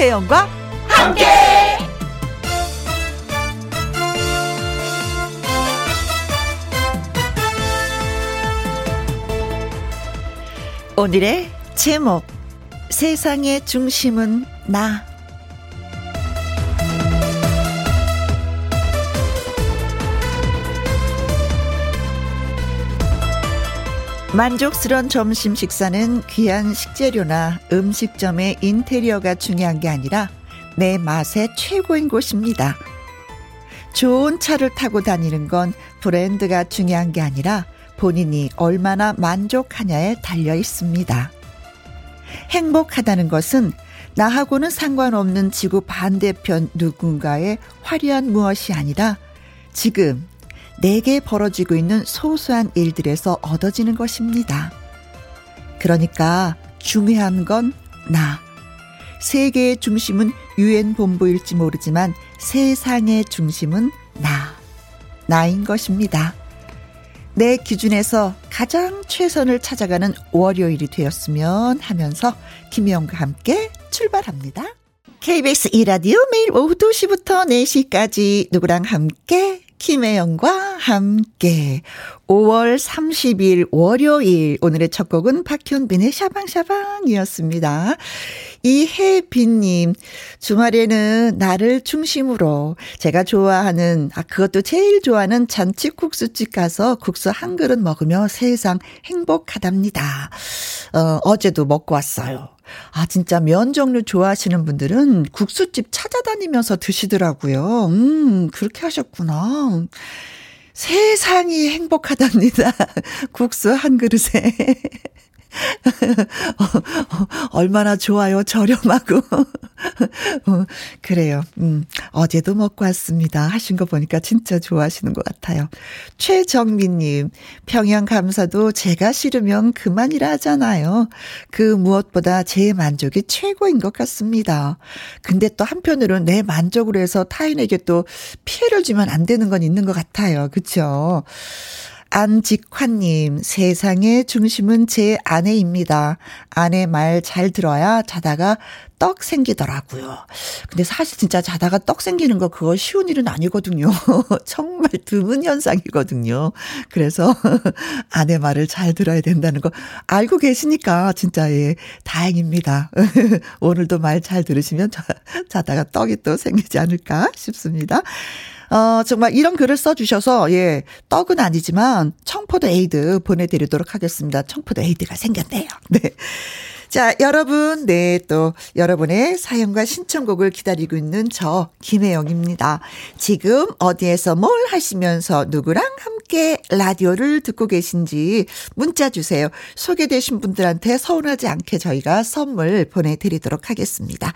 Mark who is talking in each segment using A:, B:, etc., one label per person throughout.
A: 김혜영과 함께. 오늘의 제목 세상의 중심은 나 만족스러운 점심 식사는 귀한 식재료나 음식점의 인테리어가 중요한 게 아니라 내 맛의 최고인 곳입니다. 좋은 차를 타고 다니는 건 브랜드가 중요한 게 아니라 본인이 얼마나 만족하냐에 달려 있습니다. 행복하다는 것은 나하고는 상관없는 지구 반대편 누군가의 화려한 무엇이 아니라 지금 내게 벌어지고 있는 소소한 일들에서 얻어지는 것입니다. 그러니까 중요한 건 나. 세계의 중심은 유엔 본부일지 모르지만 세상의 중심은 나. 나인 것입니다. 내 기준에서 가장 최선을 찾아가는 월요일이 되었으면 하면서 김혜영과 함께 출발합니다. KBS 이라디오 매일 오후 2시부터 4시까지 누구랑 함께 김혜영과 함께 5월 30일 월요일 오늘의 첫 곡은 박현빈의 샤방샤방이었습니다. 이혜빈님 주말에는 나를 중심으로 제가 좋아하는 아 그것도 제일 좋아하는 잔치국수집 가서 국수 한 그릇 먹으며 세상 행복하답니다. 어 어제도 먹고 왔어요. 아, 진짜 면 종류 좋아하시는 분들은 국수집 찾아다니면서 드시더라고요. 음, 그렇게 하셨구나. 세상이 행복하답니다. 국수 한 그릇에. 어, 어, 얼마나 좋아요. 저렴하고. 어, 그래요. 음, 어제도 먹고 왔습니다. 하신 거 보니까 진짜 좋아하시는 것 같아요. 최정민님, 평양 감사도 제가 싫으면 그만이라 하잖아요. 그 무엇보다 제 만족이 최고인 것 같습니다. 근데 또 한편으로는 내 만족으로 해서 타인에게 또 피해를 주면 안 되는 건 있는 것 같아요. 그쵸? 안직환님, 세상의 중심은 제 아내입니다. 아내 말 잘 들어야 자다가 떡 생기더라고요. 근데 사실 진짜 자다가 떡 생기는 거 그거 쉬운 일은 아니거든요. 정말 드문 현상이거든요. 그래서 아내 말을 잘 들어야 된다는 거 알고 계시니까 진짜 예, 다행입니다. 오늘도 말 잘 들으시면 자다가 떡이 또 생기지 않을까 싶습니다. 어, 정말 이런 글을 써주셔서, 예, 떡은 아니지만 청포도 에이드 보내드리도록 하겠습니다. 청포도 에이드가 생겼네요. 네. 자, 여러분, 네, 또 여러분의 사연과 신청곡을 기다리고 있는 저 김혜영입니다. 지금 어디에서 뭘 하시면서 누구랑 함께 라디오를 듣고 계신지 문자 주세요. 소개되신 분들한테 서운하지 않게 저희가 선물 보내드리도록 하겠습니다.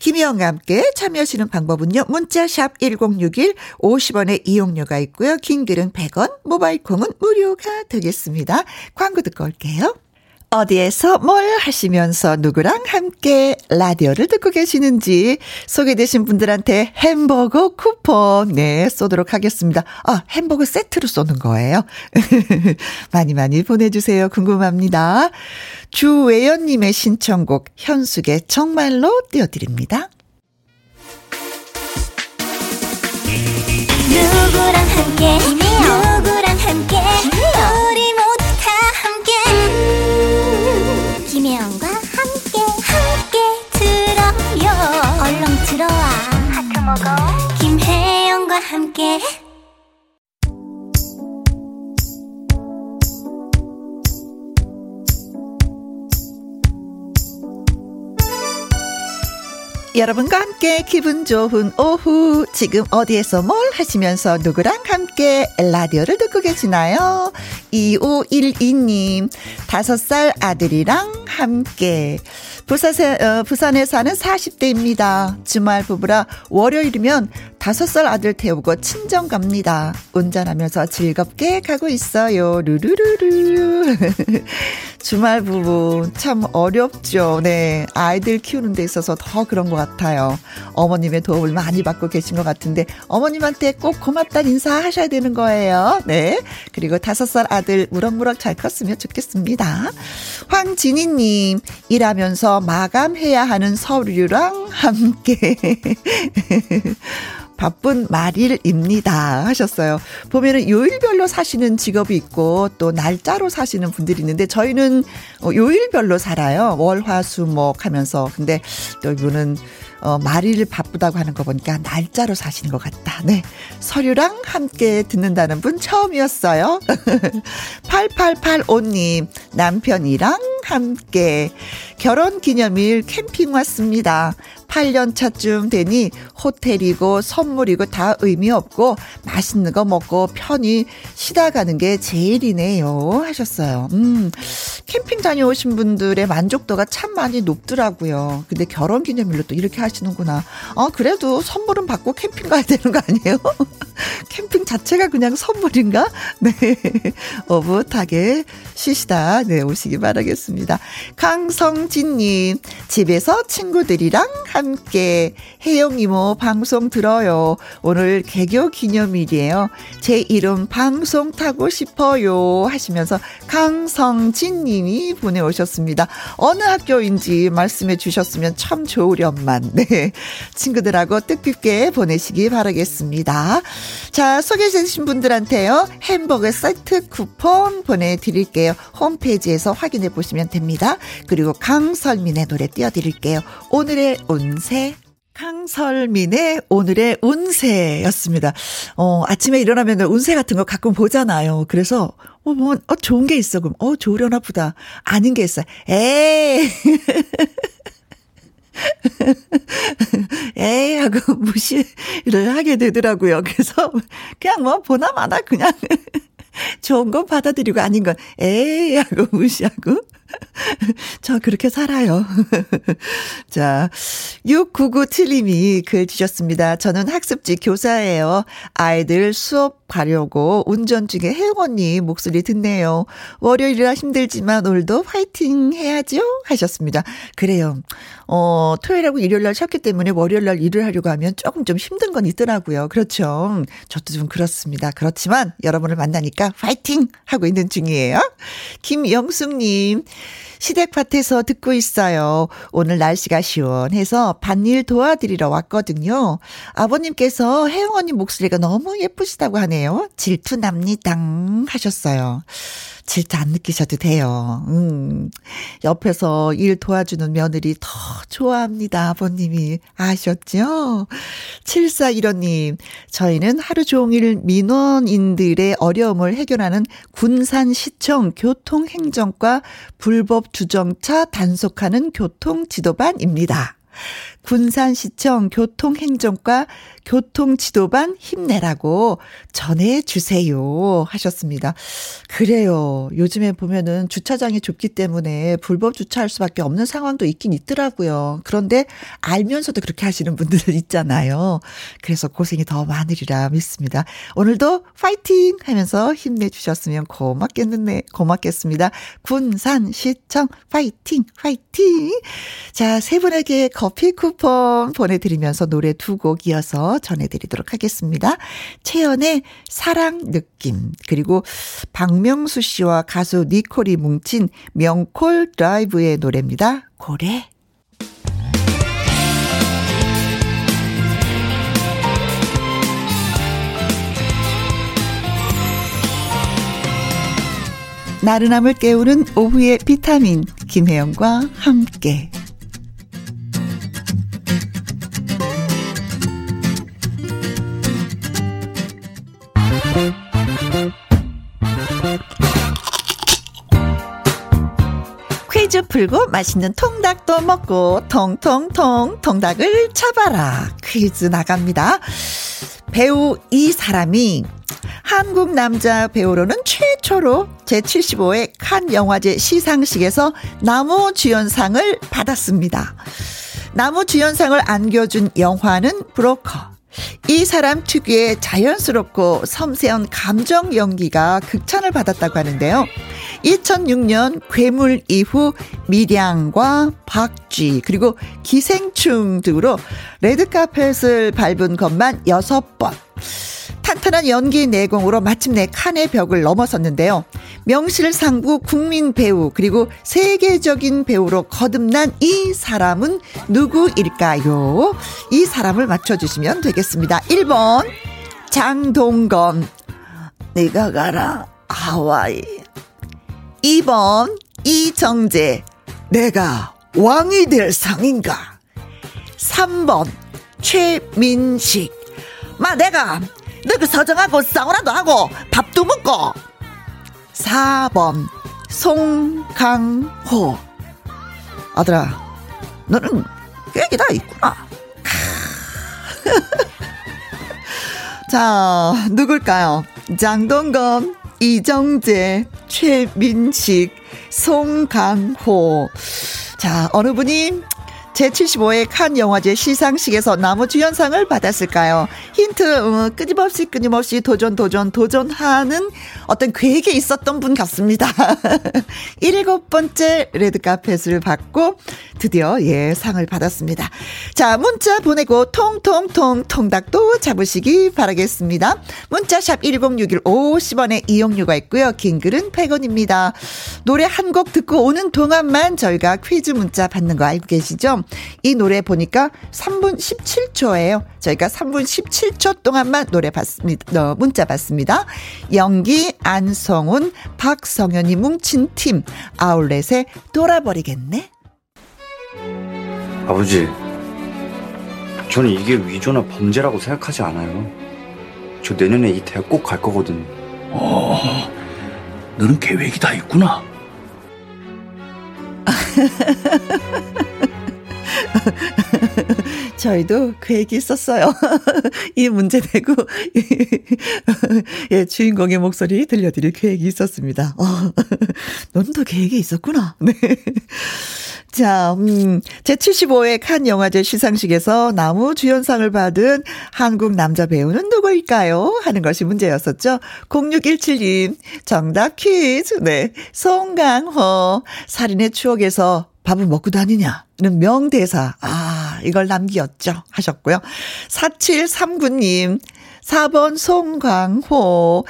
A: 김희영과 함께 참여하시는 방법은요. 문자샵 1061 50원의 이용료가 있고요. 긴 글은 100원, 모바일 콩은 무료가 되겠습니다. 광고 듣고 올게요. 어디에서 뭘 하시면서 누구랑 함께 라디오를 듣고 계시는지 소개되신 분들한테 햄버거 쿠폰, 네, 쏘도록 하겠습니다. 아, 햄버거 세트로 쏘는 거예요. 많이 많이 보내주세요. 궁금합니다. 주외연님의 신청곡 현숙의 정말로 띄워드립니다. 누구랑 함께, 누구랑 함께, 우리 모두 다 함께. 김혜영과 함께, 함께 들어요. 얼렁 들어와. 하트 먹어. 김혜영과 함께. 여러분과 함께 기분 좋은 오후 지금 어디에서 뭘 하시면서 누구랑 함께 라디오를 듣고 계시나요? 2512님 다섯 살 아들이랑 함께 부산에, 어, 부산에 사는 40대입니다. 주말 부부라 월요일이면 다섯 살 아들 태우고 친정 갑니다. 운전하면서 즐겁게 가고 있어요. 루루루루. 주말 부부 참 어렵죠. 네. 아이들 키우는 데 있어서 더 그런 것 같아요. 어머님의 도움을 많이 받고 계신 것 같은데 어머님한테 꼭 고맙다는 인사하셔야 되는 거예요. 네. 그리고 다섯 살 아들 무럭무럭 잘 컸으면 좋겠습니다. 황진희님, 일하면서 마감해야 하는 서류랑 함께. 바쁜 말일입니다. 하셨어요. 보면은 요일별로 사시는 직업이 있고 또 날짜로 사시는 분들이 있는데 저희는 어, 요일별로 살아요. 월, 화, 수, 목 하면서. 근데 또 이분은 어, 말일 바쁘다고 하는 거 보니까 날짜로 사시는 것 같다. 네. 서류랑 함께 듣는다는 분 처음이었어요. 8885님, 남편이랑 함께 결혼 기념일 캠핑 왔습니다. 8년 차쯤 되니 호텔이고 선물이고 다 의미 없고 맛있는 거 먹고 편히 쉬다 가는 게 제일이네요. 하셨어요. 음, 캠핑 다녀오신 분들의 만족도가 참 많이 높더라고요. 근데 결혼 기념일로 또 이렇게 하시는구나. 어, 그래도 선물은 받고 캠핑 가야 되는 거 아니에요? 캠핑 자체가 그냥 선물인가? 네. 오붓하게 쉬시다, 네, 오시기 바라겠습니다. 강성진님, 집에서 친구들이랑 함께 혜영 이모 방송 들어요. 오늘 개교 기념일이에요. 제 이름 방송 타고 싶어요. 하시면서 강성진 님이 보내오셨습니다. 어느 학교인지 말씀해 주셨으면 참 좋으련만. 네. 친구들하고 뜻깊게 보내시기 바라겠습니다. 자, 소개해주신 분들한테요. 햄버거 세트 쿠폰 보내드릴게요. 홈페이지에서 확인해 보시면 됩니다. 그리고 강설민의 노래 띄워드릴게요. 오늘의 온 운세. 강설민의 오늘의 운세였습니다. 어, 아침에 일어나면 운세 같은 거 가끔 보잖아요. 그래서, 어, 뭐, 어, 좋은 게 있어. 그럼, 어, 좋으려나 보다. 아닌 게 있어. 에이. 에이 하고 무시를 하게 되더라고요. 그래서 그냥 뭐 보나 마나 그냥 좋은 건 받아들이고 아닌 건 에이 하고 무시하고 저 그렇게 살아요. 자, 6997님이 글 주셨습니다. 저는 학습지 교사예요. 아이들 수업 가려고 운전 중에 혜영 언니 목소리 듣네요. 월요일이라 힘들지만 오늘도 화이팅 해야죠? 하셨습니다. 그래요. 어, 토요일하고 일요일날 쉬었기 때문에 월요일날 일을 하려고 하면 조금 좀 힘든 건 있더라고요. 그렇죠. 저도 좀 그렇습니다. 그렇지만 여러분을 만나니까 화이팅! 하고 있는 중이에요. 김영숙님, 시댁밭에서 듣고 있어요. 오늘 날씨가 시원해서 밭일 도와드리러 왔거든요. 아버님께서 혜영 언니 목소리가 너무 예쁘시다고 하네요. 질투 납니다. 하셨어요. 질투 안 느끼셔도 돼요. 음. 옆에서 일 도와주는 며느리 더 좋아합니다. 아버님이 아셨죠? 7415님, 저희는 하루 종일 민원인들의 어려움을 해결하는 군산시청 교통행정과 불법 주정차 단속하는 교통 지도반입니다. 군산시청 교통행정과 교통지도반 힘내라고 전해주세요 하셨습니다. 그래요. 요즘에 보면은 주차장이 좁기 때문에 불법 주차할 수밖에 없는 상황도 있긴 있더라고요. 그런데 알면서도 그렇게 하시는 분들 있잖아요. 그래서 고생이 더 많으리라 믿습니다. 오늘도 파이팅 하면서 힘내주셨으면 고맙겠네, 고맙겠습니다. 군산시청 파이팅, 파이팅! 자, 세 분에게 커피 쿠폰 보내드리면서 노래 두 곡 이어서 전해드리도록 하겠습니다. 채연의 사랑 느낌 그리고 박명수 씨와 가수 니콜이 뭉친 명콜 드라이브의 노래입니다. 고래. 나른함을 깨우는 오후의 비타민 김혜영과 함께 퀴즈 풀고 맛있는 통닭도 먹고 통통통 통닭을 잡아라 퀴즈 나갑니다. 배우 이 사람이 한국 남자 배우로는 최초로 제75회 칸 영화제 시상식에서 나무 주연상을 받았습니다. 나무 주연상을 안겨준 영화는 브로커. 이 사람 특유의 자연스럽고 섬세한 감정 연기가 극찬을 받았다고 하는데요. 2006년 괴물 이후 미량과 박쥐 그리고 기생충 등으로 레드카펫을 밟은 것만 6번. 탄탄한 연기 내공으로 마침내 칸의 벽을 넘어섰는데요. 명실상부 국민 배우 그리고 세계적인 배우로 거듭난 이 사람은 누구일까요? 이 사람을 맞춰주시면 되겠습니다. 1번 장동건 내가 가라 하와이 2번 이정재 내가 왕이 될 상인가? 3번 최민식. 마 내가 너그 서정하고 싸우라도 하고 밥도 먹고. 4번 송강호. 아들아 너는 계획이 다 있구나. 자 누굴까요? 장동건 이정재 최민식 송강호. 자 어느 분이 제75회 칸 영화제 시상식에서 나무 주연상을 받았을까요? 힌트, 어, 끊임없이 끊임없이 도전, 도전, 도전하는 어떤 계획에 있었던 분 같습니다. 일곱 번째 레드카펫을 받고 드디어 예, 상을 받았습니다. 자, 문자 보내고 통통통 통닭도 잡으시기 바라겠습니다. 문자샵 1061 50원의 이용료가 있고요. 긴 글은 100원입니다. 노래 한 곡 듣고 오는 동안만 저희가 퀴즈 문자 받는 거 알고 계시죠? 이 노래 보니까 3분 17초예요. 저희가 3분 17초 동안만 노래 받습니다. 어, 문자 받습니다. 연기 안성훈, 박성현이 뭉친 팀 아울렛에 돌아버리겠네.
B: 아버지, 저는 이게 위조나 범죄라고 생각하지 않아요. 저 내년에 이 대학 꼭 갈 거거든요.
C: 어, 너는 계획이 다 있구나.
A: 저희도 그 얘기 있었어요. 이 문제 내고, 예, 주인공의 목소리 들려드릴 계획이 있었습니다. 어, 넌더 계획이 있었구나. 네. 자, 음, 제75회 칸 영화제 시상식에서 나무 주연상을 받은 한국 남자 배우는 누구일까요? 하는 것이 문제였었죠. 0617님, 정답 퀴즈. 네. 송강호, 살인의 추억에서 밥을 먹고 다니냐는 명대사. 아, 이걸 남기었죠. 하셨고요. 4739님, 4번 송광호.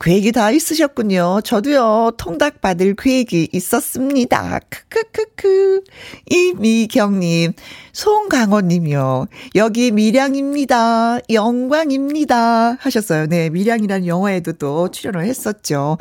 A: 계획이 다 있으셨군요. 저도요, 통닭 받을 계획이 있었습니다. 크크크크. 이미경님, 송강호님이요. 여기 밀양입니다. 영광입니다. 하셨어요. 네, 밀양이라는 영화에도 또 출연을 했었죠.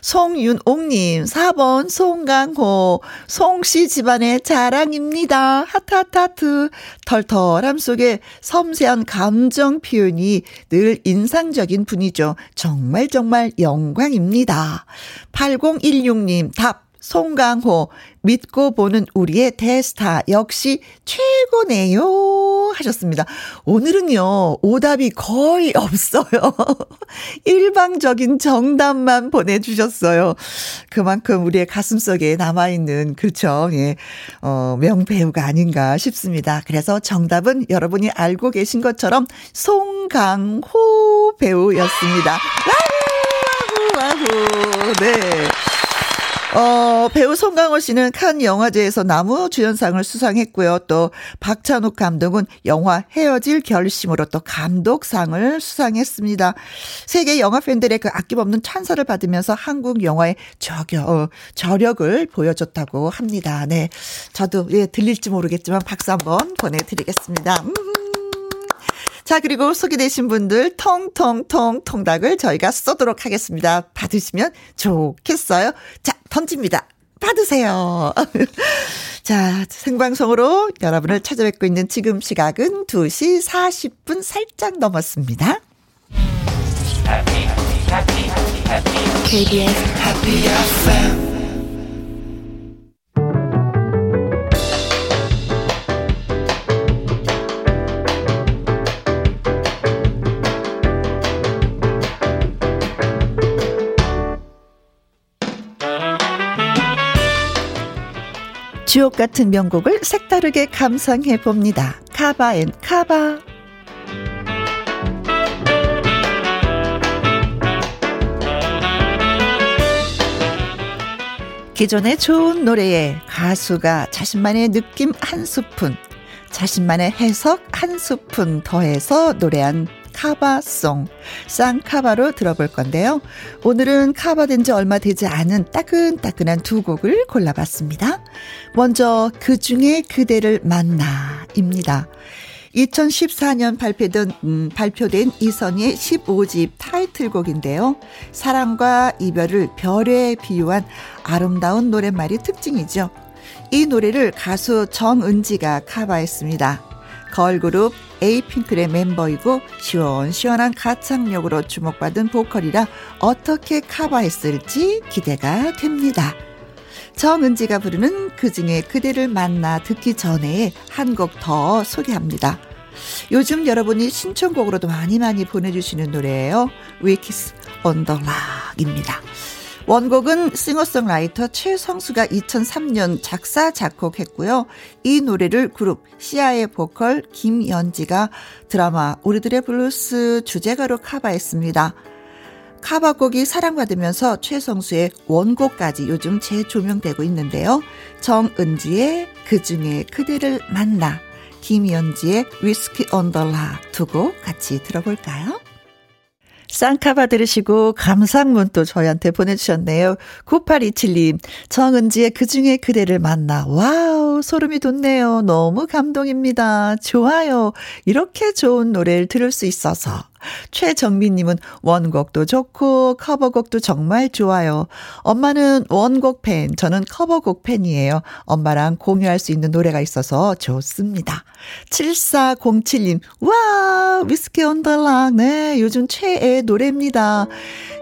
A: 송윤옥님, 4번 송강호. 송씨 집안의 자랑입니다. 하트하트하트. 털털함 속에 섬세한 감정 표현이 늘 인상적인 분이죠. 정말 정말 영광입니다. 8016님, 답. 송강호, 믿고 보는 우리의 대스타, 역시 최고네요. 하셨습니다. 오늘은요, 오답이 거의 없어요. 일방적인 정답만 보내주셨어요. 그만큼 우리의 가슴 속에 남아있는, 그렇죠. 예, 어, 명배우가 아닌가 싶습니다. 그래서 정답은 여러분이 알고 계신 것처럼 송강호 배우였습니다. 와후, 와후, 네. 어, 배우 송강호 씨는 칸 영화제에서 나무 주연상을 수상했고요. 또 박찬욱 감독은 영화 헤어질 결심으로 또 감독상을 수상했습니다. 세계 영화 팬들의 그 아낌없는 찬사를 받으면서 한국 영화의 저격, 어, 저력을 보여줬다고 합니다. 네. 저도 예, 들릴지 모르겠지만 박수 한번 보내드리겠습니다. 음. 자, 그리고 소개되신 분들 통통통 통닭을 저희가 쏘도록 하겠습니다. 받으시면 좋겠어요. 자, 던집니다. 받으세요. 자, 생방송으로 여러분을 찾아뵙고 있는 지금 시각은 2시 40분 살짝 넘었습니다. KBS Happy FM 주옥 같은 명곡을 색다르게 감상해 봅니다. cover and cover. 기존의 좋은 노래에 가수가 자신만의 느낌 한 스푼, 자신만의 해석 한 스푼 더해서 노래한 카바송, 쌍카바로 들어볼 건데요. 오늘은 카바된 지 얼마 되지 않은 따끈따끈한 두 곡을 골라봤습니다. 먼저 그 중에 그대를 만나입니다. 2014년 발표된, 음, 발표된 이선희의 15집 타이틀곡인데요. 사랑과 이별을 별에 비유한 아름다운 노랫말이 특징이죠. 이 노래를 가수 정은지가 카바했습니다. 걸그룹 에이핑클의 멤버이고 시원시원한 가창력으로 주목받은 보컬이라 어떻게 카바했을지 기대가 됩니다. 정은지가 부르는 그중에 그대를 만나 듣기 전에 한 곡 더 소개합니다. 요즘 여러분이 신청곡으로도 많이 많이 보내주시는 노래예요. 위스키 on the rock입니다. 원곡은 싱어송라이터 최성수가 2003년 작사 작곡했고요. 이 노래를 그룹 씨야의 보컬 김연지가 드라마 우리들의 블루스 주제가로 카바했습니다. 카바곡이 사랑받으면서 최성수의 원곡까지 요즘 재조명되고 있는데요. 정은지의 그중에 그대를 만나 김연지의 위스키 on the rock 두곡 같이 들어볼까요? 쌍카바 들으시고 감상문 또 저희한테 보내주셨네요. 9827님, 정은지의 그 중에 그대를 만나. 와우, 소름이 돋네요. 너무 감동입니다. 좋아요. 이렇게 좋은 노래를 들을 수 있어서. 최정민님은 원곡도 좋고 커버곡도 정말 좋아요. 엄마는 원곡 팬, 저는 커버곡 팬이에요. 엄마랑 공유할 수 있는 노래가 있어서 좋습니다. 7407님, 와, 위스키 on the rock. 네, 요즘 최애 노래입니다.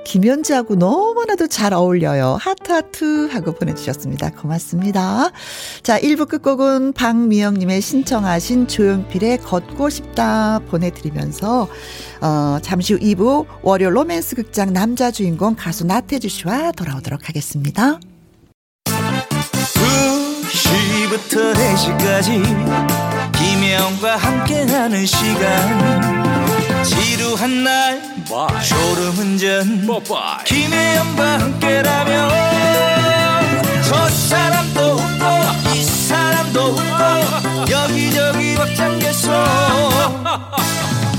A: 김연지하고 너무나도 잘 어울려요. 하트하트 하고 보내주셨습니다. 고맙습니다. 자, 1부 끝곡은 박미영님의 신청하신 조용필의 걷고 싶다 보내드리면서, 어, 잠시 후 2부 월요 로맨스 극장 남자 주인공 가수 나태주 씨와 돌아오도록 하겠습니다.
D: 2시부터 4시까지 김혜영과 함께하는 시간 지루한 날 Bye. 졸음운전 Bye. 김혜영과 함께라면 저 사람도 웃고 이 사람도 웃고 여기저기 벅장개소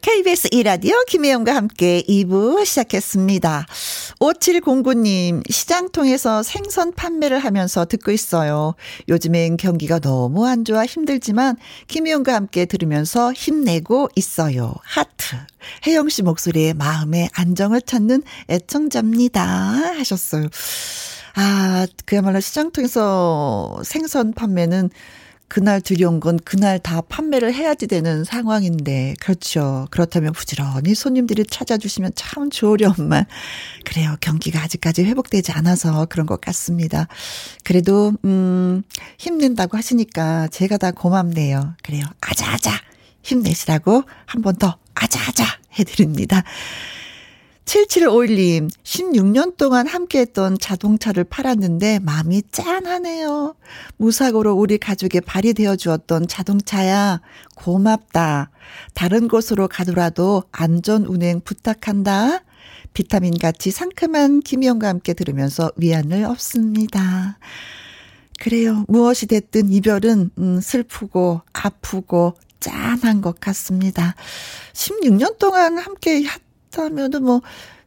A: KBS 이라디오 김혜영과 함께 2부 시작했습니다. 5709님, 시장 통해서 생선 판매를 하면서 듣고 있어요. 요즘엔 경기가 너무 안 좋아 힘들지만 김혜영과 함께 들으면서 힘내고 있어요. 하트. 혜영 씨 목소리에 마음의 안정을 찾는 애청자입니다. 하셨어요. 아, 그야말로 시장 통해서 생선 판매는 그날 들여온 건 그날 다 판매를 해야지 되는 상황인데, 그렇죠. 그렇다면 부지런히 손님들이 찾아주시면 참 좋으련만. 그래요. 경기가 아직까지 회복되지 않아서 그런 것 같습니다. 그래도, 음, 힘낸다고 하시니까 제가 다 고맙네요. 그래요. 아자아자. 힘내시라고 한 번 더 아자아자 해드립니다. 7751님, 16년 동안 함께했던 자동차를 팔았는데 마음이 짠하네요. 무사고로 우리 가족의 발이 되어 주었던 자동차야, 고맙다. 다른 곳으로 가더라도 안전 운행 부탁한다. 비타민 같이 상큼한 김희영과 함께 들으면서 위안을 얻습니다. 그래요. 무엇이 됐든 이별은 음, 슬프고 아프고 짠한 것 같습니다. 16년 동안 함께 했다면은 뭐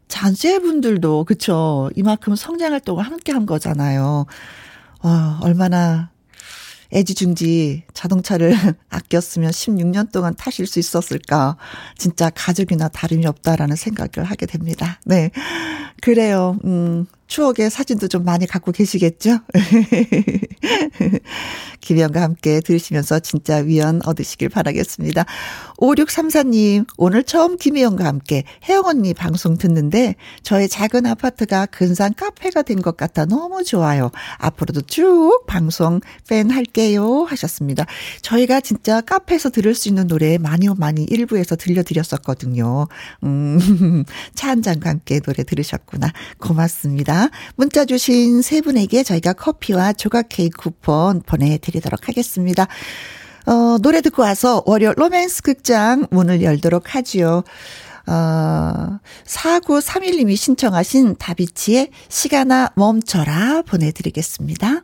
A: 자제분들도 그쵸 이만큼 성장 활동을 함께 한 거잖아요. 어, 얼마나 애지중지 자동차를 아꼈으면 16년 동안 타실 수 있었을까. 진짜 가족이나 다름이 없다라는 생각을 하게 됩니다. 네. 그래요. 음, 추억의 사진도 좀 많이 갖고 계시겠죠? 김영과 함께 들으시면서 진짜 위안 얻으시길 바라겠습니다. 5634님, 오늘 처음 김희영과 함께 혜영 언니 방송 듣는데 저의 작은 아파트가 근산 카페가 된 것 같아 너무 좋아요. 앞으로도 쭉 방송 팬 할게요. 하셨습니다. 저희가 진짜 카페에서 들을 수 있는 노래 많이 많이 일부에서 들려드렸었거든요. 음, 차 한 잔과 함께 노래 들으셨구나. 고맙습니다. 문자 주신 세 분에게 저희가 커피와 조각 케이크 쿠폰 보내드리도록 하겠습니다. 어, 노래 듣고 와서 월요 로맨스 극장 문을 열도록 하지요. 어, 4931님이 신청하신 다비치의 시간아 멈춰라 보내드리겠습니다.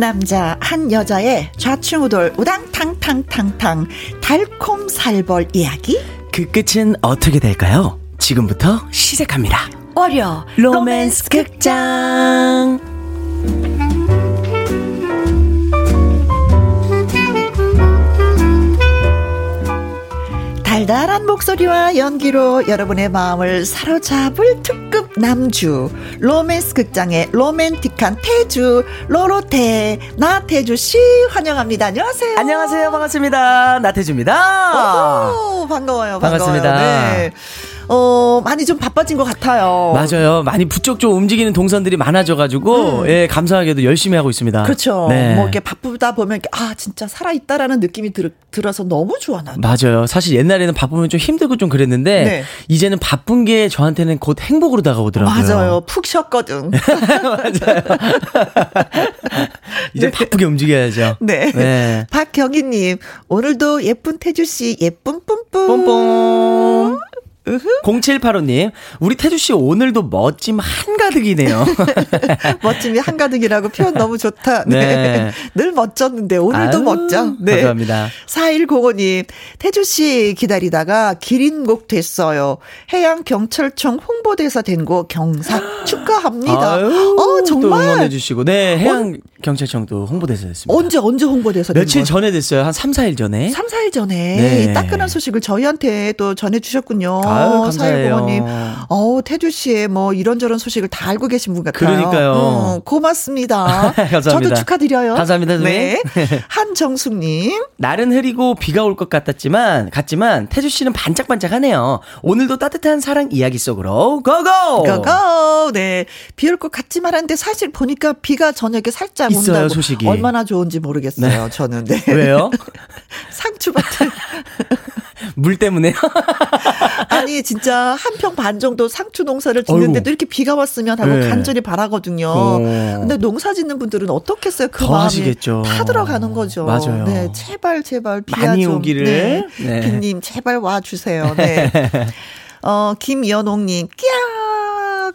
A: 남자, 한 여자의 좌충우돌 우당탕탕탕탕 달콤 살벌 이야기
E: 그 끝은 어떻게 될까요? 지금부터 시작합니다.
A: 월요
E: 로맨스 극장.
A: 달달한 목소리와 연기로 여러분의 마음을 사로잡을 특급 남주 로맨스 극장의 로맨틱한 태주 로로테 나태주 씨 환영합니다. 안녕하세요.
E: 안녕하세요. 반갑습니다. 나태주입니다.
A: 오, 반가워요. 반가워요.
E: 반갑습니다.
A: 네. 어, 많이 좀 바빠진 것 같아요.
E: 맞아요. 많이 부쩍 좀 움직이는 동선들이 많아져가지고, 예, 감사하게도 열심히 하고 있습니다.
A: 음. 그렇죠.
E: 네.
A: 뭐 이렇게 바쁘다 보면 이렇게 아 진짜 살아 있다라는 느낌이 들, 들어서 너무 좋아 나.
E: 맞아요. 사실 옛날에는 바쁘면 좀 힘들고 좀 그랬는데,
A: 네.
E: 이제는 바쁜 게 저한테는 곧 행복으로 다가오더라고요.
A: 맞아요. 푹 쉬었거든.
E: 이제 바쁘게 움직여야죠.
A: 네.
E: 네.
A: 박경희님, 오늘도 예쁜 태주씨, 예쁜 뿜뿜.
E: 뽐뽐. 0785님, 우리 태주씨 오늘도 멋짐 한가득이네요.
A: 멋짐이 한가득이라고 표현 너무 좋다. 네.
E: 네.
A: 늘 멋졌는데, 오늘도
E: 아유,
A: 멋져. 네.
E: 감사합니다.
A: 4105님, 태주씨 기다리다가 기린곡 됐어요. 해양경찰청 홍보대사 된 거 경사 축하합니다.
E: 아유,
A: 어,
E: 또
A: 정말.
E: 응원해주시고, 네, 해양 경찰청도 홍보대사 됐습니다.
A: 언제, 언제 홍보대사 된
E: 며칠? 전에 됐어요. 한 3, 4일 전에.
A: 3, 4일 전에
E: 네.
A: 이 따끈한 소식을 저희한테 또 전해 주셨군요.
E: 아유, 감사해요.
A: 사일공원님. 어, 태주 씨의 뭐 이런저런 소식을 다 알고 계신 분 같아요.
E: 그러니까요.
A: 어, 고맙습니다.
E: 감사합니다.
A: 저도 축하드려요.
E: 감사합니다, 선생님.
A: 네. 한정숙 님.
E: 날은 흐리고 비가 올 것 같았지만, 같지만, 태주 씨는 반짝반짝하네요. 오늘도 따뜻한 사랑 이야기 속으로, 고고!
A: 고고! 네. 비 올 것 같지만 한데 사실 보니까 비가 저녁에 살짝
E: 있어요. 소식이.
A: 얼마나 좋은지 모르겠어요. 저는. 네.
E: 왜요?
A: 상추밭을.
E: 물 때문에요?
A: 아니 진짜 한 평 반 정도 상추 농사를 짓는데도
E: 어이구.
A: 이렇게 비가 왔으면 하고
E: 네.
A: 간절히 바라거든요.
E: 어.
A: 근데 농사 짓는 분들은 어떻겠어요?
E: 그더
A: 마음이
E: 하시겠죠.
A: 타 들어가는 거죠.
E: 맞아요.
A: 네, 제발 제발 비야
E: 많이
A: 좀.
E: 오기를.
A: 네.
E: 네.
A: 비님 제발 와 주세요. 네. 어 김연옥님 끼야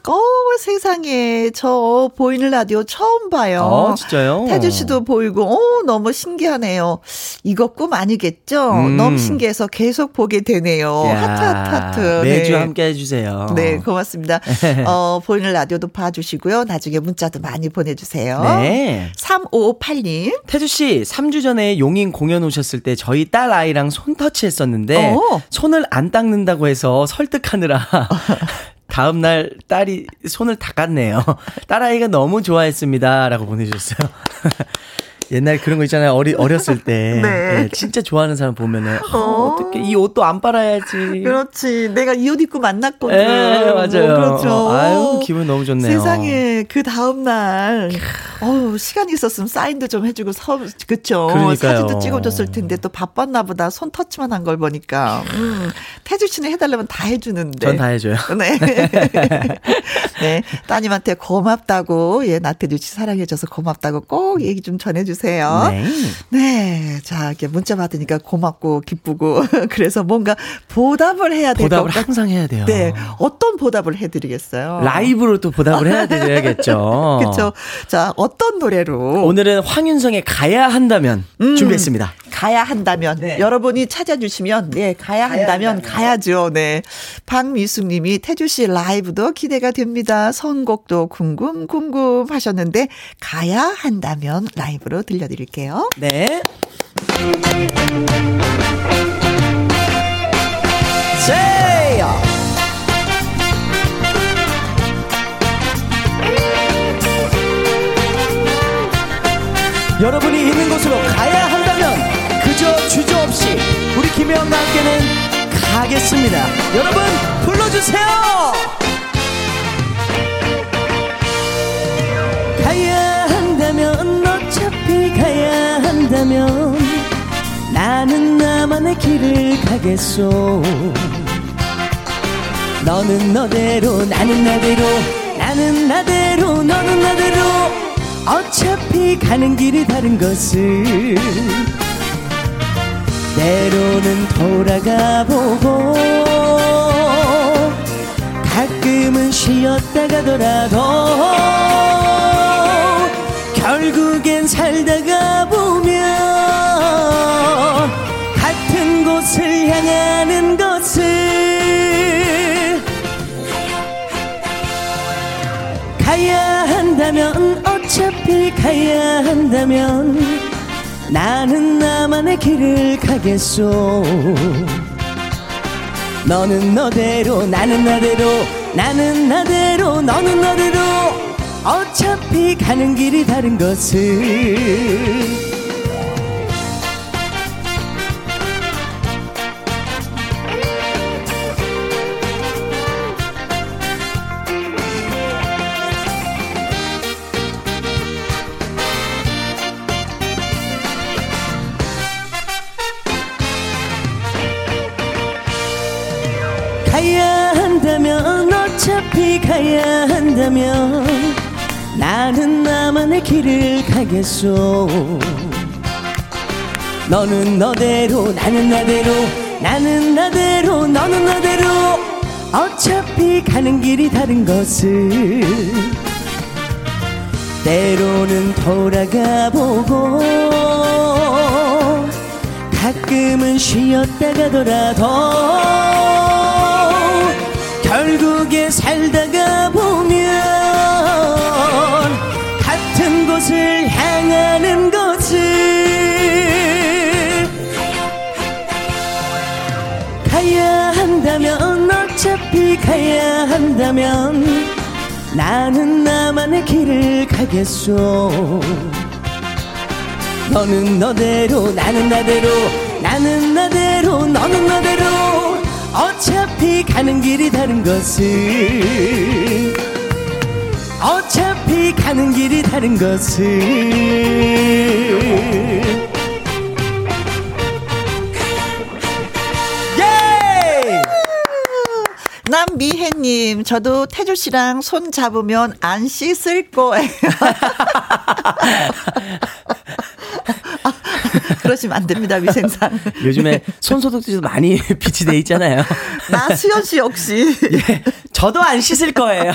A: 어, 세상에. 저 보이는 라디오 처음 봐요.
E: 어, 진짜요?
A: 태주 씨도 보이고, 어, 너무 신기하네요. 이거 꿈 아니겠죠?
E: 음.
A: 너무 신기해서 계속 보게 되네요.
E: 야,
A: 하트, 하트, 하트.
E: 매주
A: 네.
E: 함께 해주세요.
A: 네, 고맙습니다. 어, 보이는 라디오도 봐주시고요. 나중에 문자도 많이 보내주세요.
E: 네.
A: 3558님.
E: 태주 씨, 3주 전에 용인 공연 오셨을 때 저희 딸 아이랑 손 터치했었는데
A: 어.
E: 손을 안 닦는다고 해서 설득하느라 다음 날 딸이 손을 닦았네요. 딸 아이가 너무 좋아했습니다 라고 보내주셨어요. 옛날 그런 거 있잖아요. 어리, 어렸을 때.
A: 네.
E: 예, 진짜 좋아하는 사람 보면은, 어, 어떻게 이 옷도 안 빨아야지.
A: 그렇지. 내가 이 옷 입고 만났거든.
E: 예, 맞아요.
A: 뭐 그렇죠.
E: 아유, 기분 너무 좋네요.
A: 세상에 그 다음 날, 어우 시간이 있었으면 사인도 좀 해주고 서, 그쵸.
E: 그러니까요.
A: 사진도 찍어줬을 텐데 또 바빴나 보다. 손 터치만 한 걸 보니까. 음, 태주 씨는 해달라면 다 해주는데.
E: 전 다 해줘요.
A: 네. 네. 따님한테 고맙다고, 예, 나태주 씨 사랑해줘서 고맙다고 꼭 얘기 좀 전해주세요.
E: 네.
A: 네. 자, 이렇게 문자 받으니까 고맙고 기쁘고. 그래서 뭔가 보답을 해야 될것
E: 보답을. 항상 해야 돼요.
A: 네. 어떤 보답을 해 드리겠어요?
E: 라이브로 또 보답을 해야 되야겠죠.
A: 그렇죠. 자, 어떤 노래로
E: 오늘은 황윤성의 가야 한다면
A: 음.
E: 준비했습니다.
A: 가야 한다면
E: 네.
A: 여러분이 찾아주시면 네 가야 한다면 가야죠. 네. 박미숙 님이 태주 씨 라이브도 기대가 됩니다. 선곡도 궁금 궁금 하셨는데 가야 한다면 라이브로 들려드릴게요.
E: 네. 세요. 여러분이 있는 곳으로 가야 한다면 그저 주저 없이 우리 김혜영과 함께는 가겠습니다. 여러분 불러주세요. 가야 나는 나만의 길을 가겠소. 너는 너대로 나는 나대로 나는 나대로 너는 나대로 어차피 가는 길이 다른 것을. 때로는 돌아가 보고 가끔은 쉬었다 가더라도 결국엔 살다가 가야 한다면 어차피 가야 한다면 나는 나만의 길을 가겠소. 너는 너대로 나는 나대로 나는 나대로 너는 너대로 어차피 가는 길이 다른 것을 가야 한다면 나는 나만의 길을 가겠소. 너는 너대로 나는 나대로 나는 나대로 너는 나대로 어차피 가는 길이 다른 것을 때로는 돌아가 보고 가끔은 쉬었다 가더라도 결국에 살다가 곳을 향하는 것을 가야 한다면 어차피 가야 한다면 나는 나만의 길을 가겠소. 너는 너대로 나는 나대로 나는 나대로 너는 너대로 어차피 가는 길이 다른 것을 어차피 가는 길이 다른 것을 예!
A: 남미혜님, 저도 태주 씨랑 손 잡으면 안 씻을 거예요. 그러시면 안 됩니다, 위생상.
E: 요즘에 손소독제도 많이 비치돼 있잖아요.
A: 나 수현 씨 역시.
E: 예, 저도 안 씻을 거예요.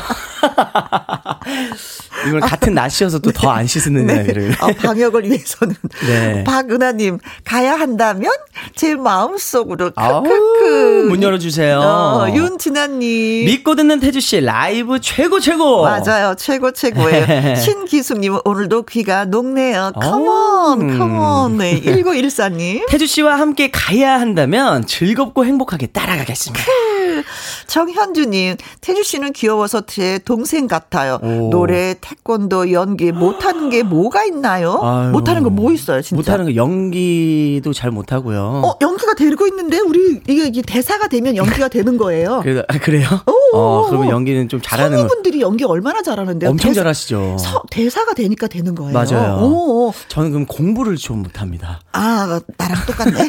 E: 이걸 같은 낮이어서 또 더안 씻는 애를.
A: 어, 방역을 위해서는.
E: 네.
A: 박은하님, 가야 한다면 제 마음속으로. 크크크.
E: 문 열어주세요.
A: 어, 윤진아님.
E: 믿고 듣는 태주 씨, 라이브 최고, 최고!
A: 맞아요. 최고, 최고예요. 신기숙님, 오늘도 귀가 녹네요.
E: 어.
A: 컴온, 컴온. 네. 1914님.
E: 태주 씨와 함께 가야 한다면 즐겁고 행복하게 따라가겠습니다.
A: 정현주님, 태주 씨는 귀여워서 제 동생 같아요.
E: 오.
A: 노래, 태권도, 연기 못하는 게 뭐가 있나요?
E: 아유.
A: 못하는 거 뭐 있어요, 진짜?
E: 못하는 거 연기도 잘 못하고요.
A: 어, 연기가 되고 있는데 우리 이게, 이게 대사가 되면 연기가 되는 거예요.
E: 그래도, 아, 그래요?
A: 오.
E: 어, 그러면 연기는 좀 잘하는 거.
A: 성우분들이 연기 얼마나 잘하는데요?
E: 엄청
A: 대사-
E: 잘하시죠.
A: 서- 대사가 되니까 되는 거예요.
E: 맞아요.
A: 오, 오.
E: 저는 그럼 공부를 좀 못합니다.
A: 아, 나랑 똑같네.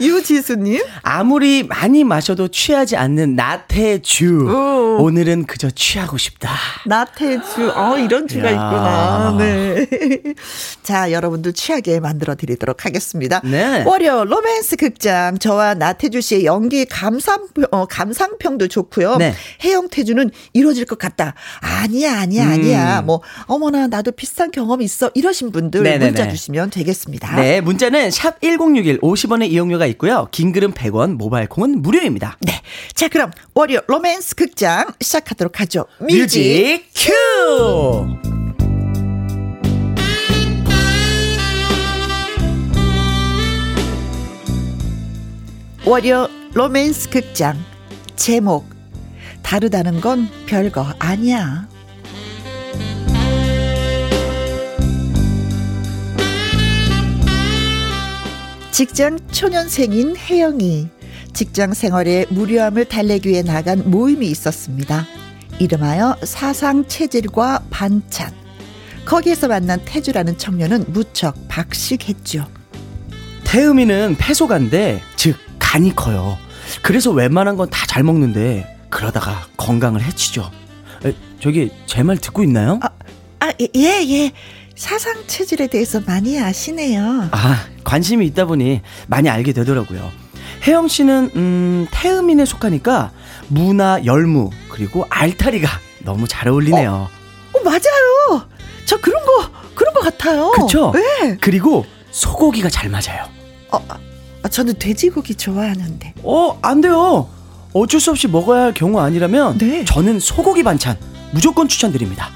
A: 유지수님.
E: 아무리 많이 마셔도 취하지 않는 나태주.
A: 오.
E: 오늘은 그저 취하고 싶다.
A: 나태주, 어, 이런 주가
E: 야.
A: 있구나. 네. 자, 여러분들 취하게 만들어 드리도록 하겠습니다.
E: 네.
A: 월요 로맨스 극장. 저와 나태주 씨의 연기 감상, 어, 감상평도 좋고요.
E: 네.
A: 혜영태주는 이루어질 것 같다. 아니야, 아니야,
E: 음.
A: 아니야. 뭐, 어머나, 나도 비슷한 경험 있어. 이러신 분들
E: 네네네.
A: 문자 주시면 되겠습니다.
E: 네, 문자는 샵 1061 50원의 이용료가 있고요. 긴 글은 100원, 모바일 콩은 무료입니다.
A: 네. 자, 그럼 월요 로맨스 극장 시작하도록 하죠. 뮤직.
E: 뮤직 큐!
A: 월요 로맨스 극장 제목 다르다는 건 별거 아니야. 직장 초년생인 혜영이 직장 생활의 무료함을 달래기 위해 나간 모임이 있었습니다. 이름하여 사상 체질과 반찬. 거기에서 만난 태주라는 청년은 무척 박식했죠.
E: 태음이는 폐소간데, 즉, 간이 커요. 그래서 웬만한 건 다 잘 먹는데, 그러다가 건강을 해치죠. 에, 저기, 제 말 듣고 있나요?
A: 아, 아, 예, 예, 예. 사상 체질에 대해서 많이 아시네요.
E: 아, 관심이 있다 보니 많이 알게 되더라고요. 혜영 씨는 음, 태음인에 속하니까 무나 열무 그리고 알타리가 너무 잘 어울리네요.
A: 어, 맞아요. 저 그런 거, 그런 거 같아요.
E: 그쵸?
A: 네.
E: 그리고 소고기가 잘 맞아요.
A: 어, 아, 저는 돼지고기 좋아하는데.
E: 어, 안 돼요. 어쩔 수 없이 먹어야 할 경우 아니라면
A: 네.
E: 저는 소고기 반찬 무조건 추천드립니다.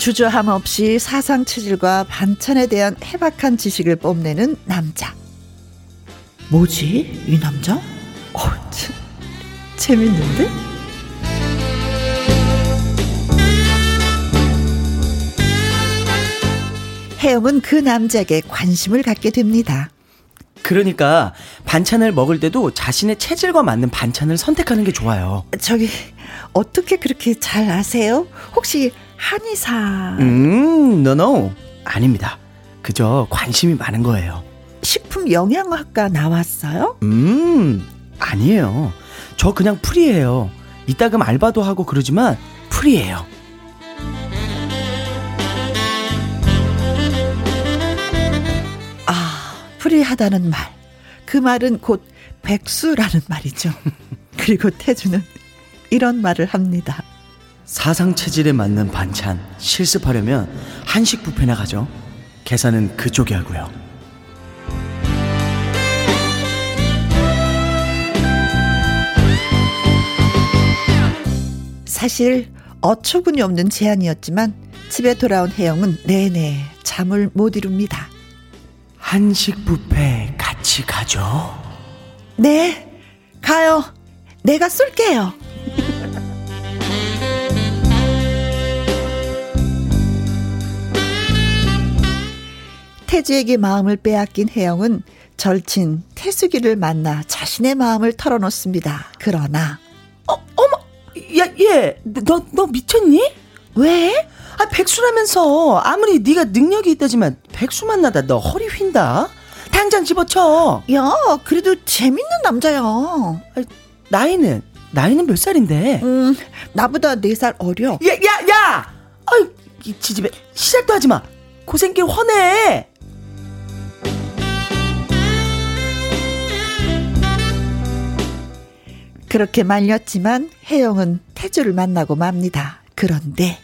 A: 주저함 없이 사상 체질과 반찬에 대한 해박한 지식을 뽐내는 남자. 뭐지? 이 남자? 어, 참, 재밌는데? 혜영은 그 남자에게 관심을 갖게 됩니다.
E: 그러니까 반찬을 먹을 때도 자신의 체질과 맞는 반찬을 선택하는 게 좋아요.
A: 저기 어떻게 그렇게 잘 아세요? 혹시 한의사
E: 음, 노노. 아닙니다. 그저 관심이 많은 거예요.
A: 식품 영양학과 나왔어요?
E: 음, 아니에요. 저 그냥 풀이에요. 이따금 알바도 하고 그러지만 풀이에요.
A: 아, 불이하다는 말. 그 말은 곧 백수라는 말이죠. 그리고 태주는 이런 말을 합니다.
E: 사상 체질에 맞는 반찬 실습하려면 한식 뷔페나 가죠. 계산은 그쪽이 하고요.
A: 사실 어처구니 없는 제안이었지만 집에 돌아온 혜영은 내내 잠을 못 이룹니다.
E: 한식 뷔페 같이 가죠.
A: 네, 가요. 내가 쏠게요. 태주에게 마음을 빼앗긴 혜영은 절친 태숙이를 만나 자신의 마음을 털어놓습니다. 그러나
E: 어, 어머, 야, 얘, 너, 너 미쳤니?
A: 왜?
E: 아, 백수라면서 아무리 네가 능력이 있다지만 백수 만나다 너 허리 휜다. 당장 집어쳐.
A: 야, 그래도 재밌는 남자야.
E: 나이는 나이는 몇 살인데?
A: 음, 나보다 4살 어려.
E: 야, 야, 야! 아이, 이 지집애 시작도 하지 마. 고생길 훤해.
A: 그렇게 말렸지만 혜영은 태주를 만나고 맙니다. 그런데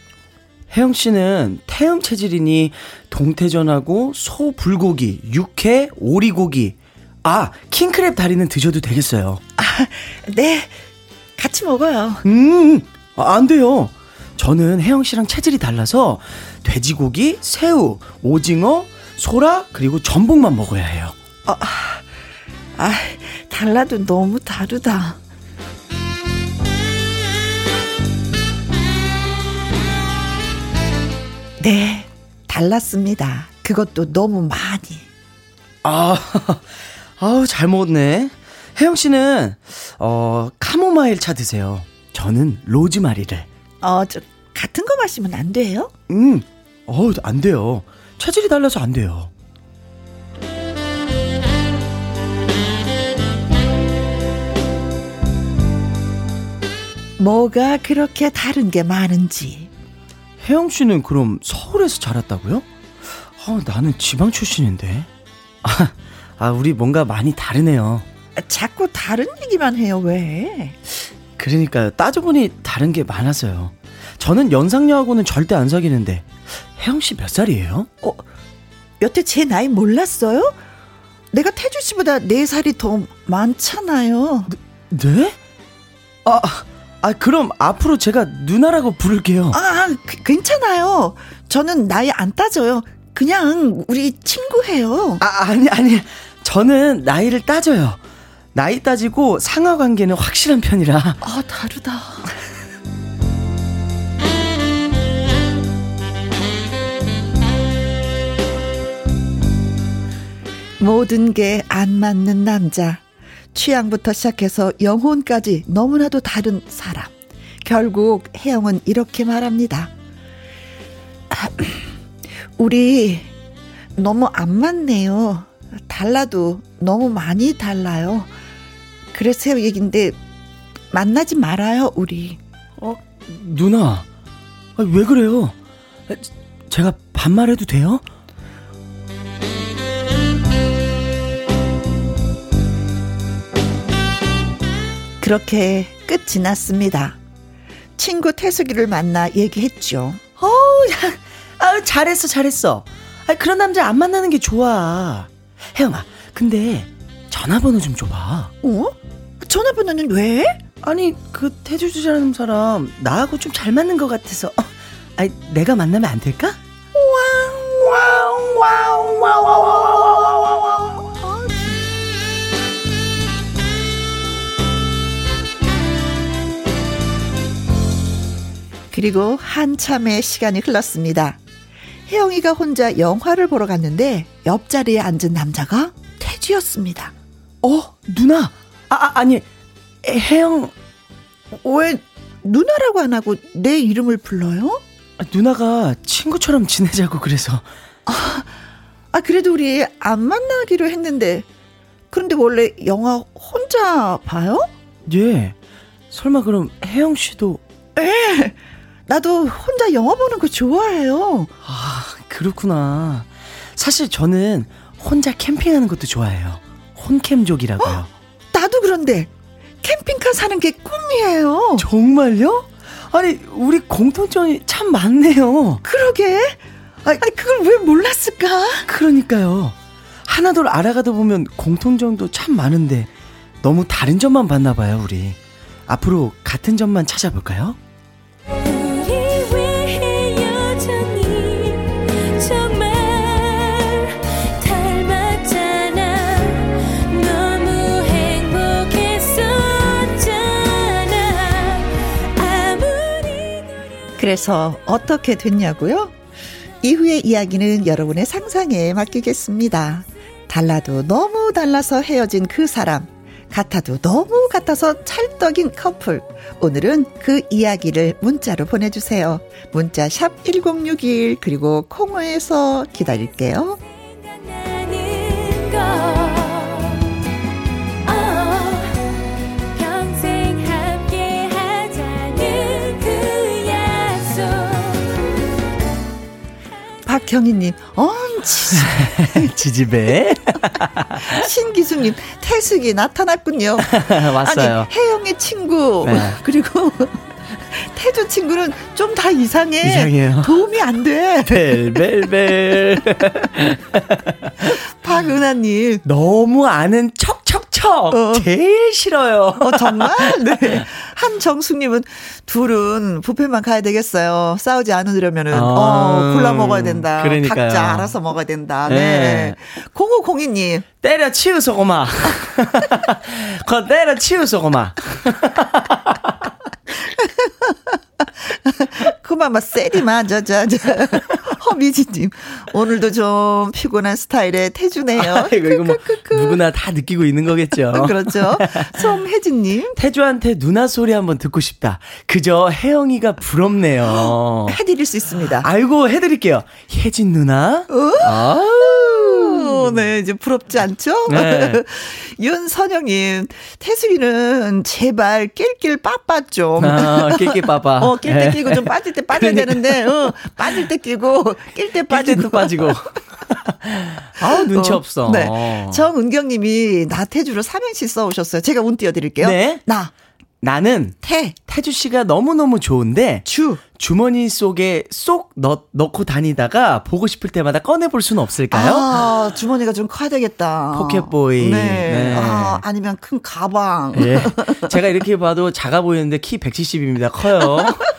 E: 혜영 씨는 태음 체질이니 동태전하고 소 불고기, 육회, 오리고기, 아 킹크랩 다리는 드셔도 되겠어요.
A: 네 같이 먹어요.
E: 음, 아, 안 돼요. 저는 혜영 씨랑 체질이 달라서 돼지고기, 새우, 오징어, 소라 그리고 전복만 먹어야 해요.
A: 아 달라도 너무 다르다. 네 달랐습니다. 그것도 너무 많이.
E: 아, 아우 잘 먹었네. 혜영 씨는 어 카모마일 차 드세요. 저는 로즈마리를.
A: 어 저 같은 거 마시면 안 돼요?
E: 음, 어우 안 돼요. 체질이 달라서 안 돼요.
A: 뭐가 그렇게 다른 게 많은지.
E: 혜영 씨는 그럼 서울에서 자랐다고요? 아, 나는 지방 출신인데. 아, 아, 우리 뭔가 많이 다르네요.
A: 자꾸 다른 얘기만 해요 왜?
E: 그러니까 따져보니 다른 게 많아서요. 저는 연상녀하고는 절대 안 사귀는데 혜영 씨 몇 살이에요?
A: 어, 여태 제 나이 몰랐어요? 내가 태주 씨보다 네 살이 더 많잖아요.
E: 네? 아, 아 그럼 앞으로 제가 누나라고 부를게요.
A: 아, 그- 괜찮아요. 저는 나이 안 따져요. 그냥 우리 친구해요.
E: 아, 아니 아니. 저는 나이를 따져요. 나이 따지고 상하 관계는 확실한 편이라.
A: 아, 다르다. 모든 게 안 맞는 남자. 취향부터 시작해서 영혼까지 너무나도 다른 사람. 결국 혜영은 이렇게 말합니다. 아, 우리 너무 안 맞네요. 달라도 너무 많이 달라요. 그래서 얘긴데 만나지 말아요, 우리.
E: 어, 누나. 아, 왜 그래요? 아, 제가 반말해도 돼요?
A: 그렇게 끝이 났습니다. 친구 태숙이를 만나 얘기했죠.
E: 어우, 야, 아유, 잘했어, 잘했어. 아, 그런 남자 안 만나는 게 좋아. 혜영아, 근데 전화번호 좀 줘봐.
A: 어? 전화번호는 왜?
E: 아니, 그 태주주라는 사람 나하고 좀 잘 맞는 것 같아서. 어, 아니, 내가 만나면 안 될까?
A: 그리고 한참의 시간이 흘렀습니다. 혜영이가 혼자 영화를 보러 갔는데 옆자리에 앉은 남자가 태주였습니다.
E: 어, 누나. 아, 아 아니, 에, 혜영.
A: 왜 누나라고 안 하고 내 이름을 불러요?
E: 아, 누나가 친구처럼 지내자고 그래서.
A: 아 그래도 우리 안 만나기로 했는데 그런데 원래 영화 혼자 봐요?
E: 예. 설마 그럼 혜영 씨도
A: 나도 혼자 영화 보는 거 좋아해요.
E: 아, 그렇구나. 사실 저는 혼자 캠핑하는 것도 좋아해요. 혼캠족이라고요.
A: 나도 그런데 캠핑카 사는 게 꿈이에요.
E: 정말요? 아니, 우리 공통점이 참 많네요.
A: 그러게. 아니 그걸 왜 몰랐을까?
E: 그러니까요. 하나둘 알아가다 보면 공통점도 참 많은데 너무 다른 점만 봤나 봐요, 우리. 앞으로 같은 점만 찾아볼까요?
A: 그래서 어떻게 됐냐고요? 이후의 이야기는 여러분의 상상에 맡기겠습니다. 달라도 너무 달라서 헤어진 그 사람. 같아도 너무 같아서 찰떡인 커플. 오늘은 그 이야기를 문자로 보내주세요. 문자 샵 1061, 그리고 콩어에서 기다릴게요. 박경희님, 엄치.
E: 지지배.
A: 신기수님, 태숙이 나타났군요.
E: 왔어요.
A: 아니, 혜영의 친구.
E: 네.
A: 그리고 태주 친구는 좀 다 이상해.
E: 이상해요.
A: 도움이 안 돼.
E: 벨벨벨.
A: 박은하님.
E: 너무 아는 척 척척.
A: 어.
E: 제일 싫어요.
A: 어, 정말? 네. 한정숙님은 둘은 뷔페만 가야 되겠어요. 싸우지 않으려면은,
E: 아,
A: 어, 골라 먹어야 된다.
E: 그러니까요.
A: 각자 알아서 먹어야 된다. 네.
E: 네.
A: 0502님.
E: 때려 치우소 고마. 거 때려 치우소 고마.
A: 그만 막 세리만 저저저 허미지님 오늘도 좀 피곤한 스타일의 태주네요.
E: 이거, 이거 뭐. 누구나 다 느끼고 있는 거겠죠.
A: 그렇죠. 송혜진님
E: 태주한테 누나 소리 한번 듣고 싶다. 그저 혜영이가 부럽네요.
A: 해드릴 수 있습니다.
E: 아이고 해드릴게요. 혜진 누나. 아,
A: 오, 네, 이제 부럽지 않죠?
E: 네.
A: 윤선영님, 태수이는 제발 낄낄 빠빠 좀.
E: 아, 끼끼 빠빠.
A: 어, 낄때
E: 네.
A: 끼고 좀 빠질 때 빠져야
E: 그러니까.
A: 되는데, 어, 빠질 때 끼고,
E: 낄때낄
A: 빠지고.
E: 빠지고. 아우 눈치
A: 어,
E: 없어.
A: 네. 정은경님이 나태주로 삼행시 써오셨어요. 제가 운 띄워드릴게요.
E: 네.
A: 나,
E: 나는
A: 태,
E: 태주 씨가 너무 너무 좋은데
A: 주.
E: 주머니 속에 쏙 넣, 넣고 다니다가 보고 싶을 때마다 꺼내 볼 수는 없을까요?
A: 아, 주머니가 좀 커야 되겠다.
E: 포켓보이.
A: 네.
E: 네.
A: 아, 아니면 큰 가방.
E: 예. 제가 이렇게 봐도 작아 보이는데 키 170입니다. 커요.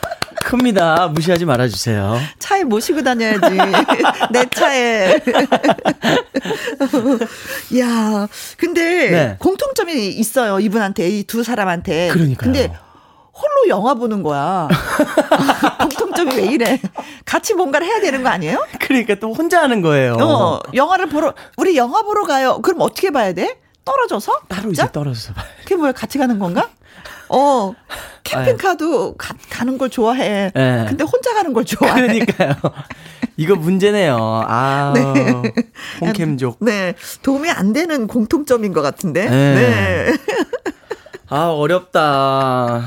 E: 큽니다. 무시하지 말아주세요.
A: 차에 모시고 다녀야지. 내 차에. 야, 근데
E: 네.
A: 공통점이 있어요. 이분한테, 이 두 사람한테.
E: 그러니까요.
A: 근데 홀로 영화 보는 거야. 공통점이 왜 이래? 같이 뭔가를 해야 되는 거 아니에요?
E: 그러니까 또 혼자 하는 거예요.
A: 어, 영화를 보러, 우리 영화 보러 가요. 그럼 어떻게 봐야 돼? 떨어져서?
E: 따로? 이제 떨어져서 봐요.
A: 그게 뭐야? 같이 가는 건가? 어, 캠핑카도 가, 가는 걸 좋아해.
E: 네.
A: 근데 혼자 가는 걸 좋아해.
E: 그러니까요. 이거 문제네요. 아, 홍캠족.
A: 네. 도움이 안 되는 공통점인 것 같은데.
E: 네.
A: 네.
E: 아, 어렵다.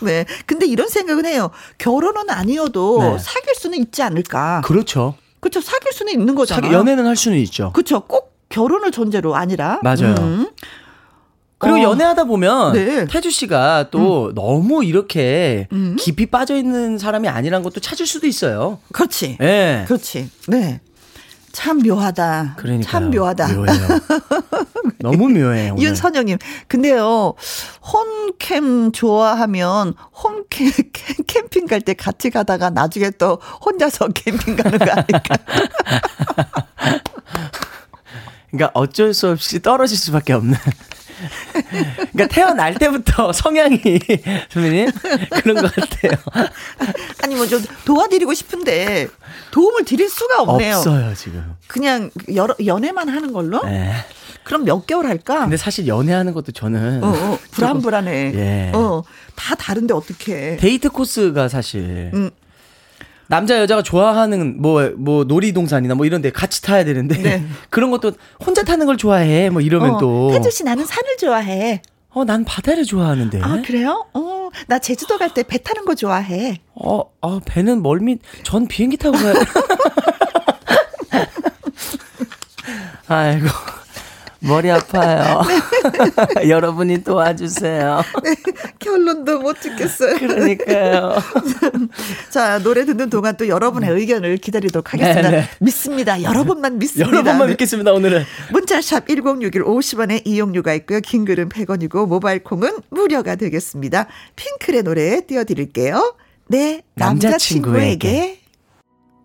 A: 네. 근데 이런 생각은 해요. 결혼은 아니어도
E: 네.
A: 사귈 수는 있지 않을까.
E: 그렇죠.
A: 그렇죠. 사귈 수는 있는 거잖아.
E: 사기, 연애는 할 수는 있죠.
A: 그렇죠. 꼭 결혼을 존재로 아니라.
E: 맞아요.
A: 음.
E: 그리고
A: 어.
E: 연애하다 보면
A: 네.
E: 태주 씨가 또 너무 이렇게
A: 음.
E: 깊이 빠져 있는 사람이 아니란 것도 찾을 수도 있어요.
A: 그렇지.
E: 예.
A: 그렇지. 네. 참 묘하다.
E: 그러니까
A: 참 묘하다.
E: 묘해요. 너무 묘해요. 오늘.
A: 윤선영님, 근데요, 홈캠 좋아하면 홈캠 캠- 캠핑 갈 때 같이 가다가 나중에 또 혼자서 캠핑 가는 거 아닐까?
E: 그러니까 어쩔 수 없이 떨어질 수밖에 없는. 그러니까 태어날 때부터 성향이 선배님 그런 것 같아요.
A: 아니 뭐 좀 도와드리고 싶은데 도움을 드릴 수가 없네요.
E: 없어요 지금.
A: 그냥 여러, 연애만 하는 걸로?
E: 네.
A: 그럼 몇 개월 할까?
E: 근데 사실 연애하는 것도 저는
A: 어, 어, 불안불안해.
E: 예.
A: 어, 다 다른데 어떻게?
E: 데이트 코스가 사실
A: 음.
E: 남자 여자가 좋아하는 뭐뭐 놀이동산이나 뭐 이런 데 같이 타야 되는데
A: 네.
E: 그런 것도 혼자 타는 걸 좋아해 뭐 이러면
A: 어,
E: 또
A: 태주 씨 나는 산을 좋아해.
E: 어, 난 바다를 좋아하는데.
A: 아 그래요? 어, 나 제주도 갈 때 배 타는 거 좋아해.
E: 어, 어, 배는 멀미, 전 비행기 타고 가요. 아이고, 머리 아파요. 여러분이 도와주세요.
A: 결론도 못 듣겠어요.
E: 그러니까요.
A: 자, 노래 듣는 동안 또 여러분의 의견을 기다리도록 하겠습니다.
E: 네, 네.
A: 믿습니다. 여러분만 믿습니다.
E: 여러분만
A: 네.
E: 믿겠습니다, 오늘은.
A: 문자샵 1061 50원의 이용료가 있고요. 긴 글은 100원이고 모바일 콩은 무료가 되겠습니다. 핑클의 노래 띄워드릴게요. 네,
E: 남자친구에게.
A: 남자친구에게.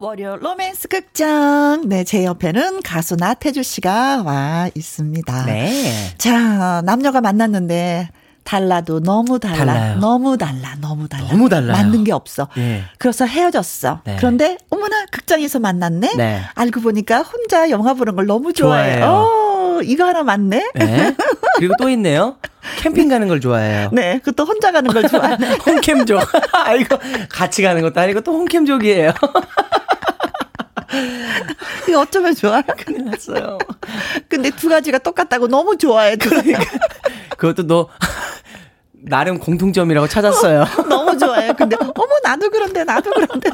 A: 월요 로맨스 극장. 네, 제 옆에는 가수 나태주 씨가 와 있습니다.
E: 네.
A: 자, 남녀가 만났는데 달라도 너무 달라.
E: 달라요.
A: 너무 달라. 너무 달라.
E: 너무 달라요.
A: 맞는 게 없어.
E: 예.
A: 그래서 헤어졌어.
E: 네.
A: 그런데 어머나 극장에서 만났네.
E: 네.
A: 알고 보니까 혼자 영화 보는 걸 너무 좋아해.
E: 좋아해요.
A: 어, 이거 하나 맞네.
E: 네. 그리고 또 있네요. 캠핑 가는 걸 좋아해요.
A: 네, 그것도 혼자 가는 걸 좋아하네.
E: 홍캠족. 아이고, 같이 가는 것도 아니고 또 홍캠족이에요.
A: 이거 어쩌면 좋아.
E: 큰일 났어요.
A: 근데 두 가지가 똑같다고 너무 좋아해.
E: 그러니까. 그것도 너, 나름 공통점이라고 찾았어요.
A: 너무 좋아해. 근데 어머 나도 그런데 나도 그런데.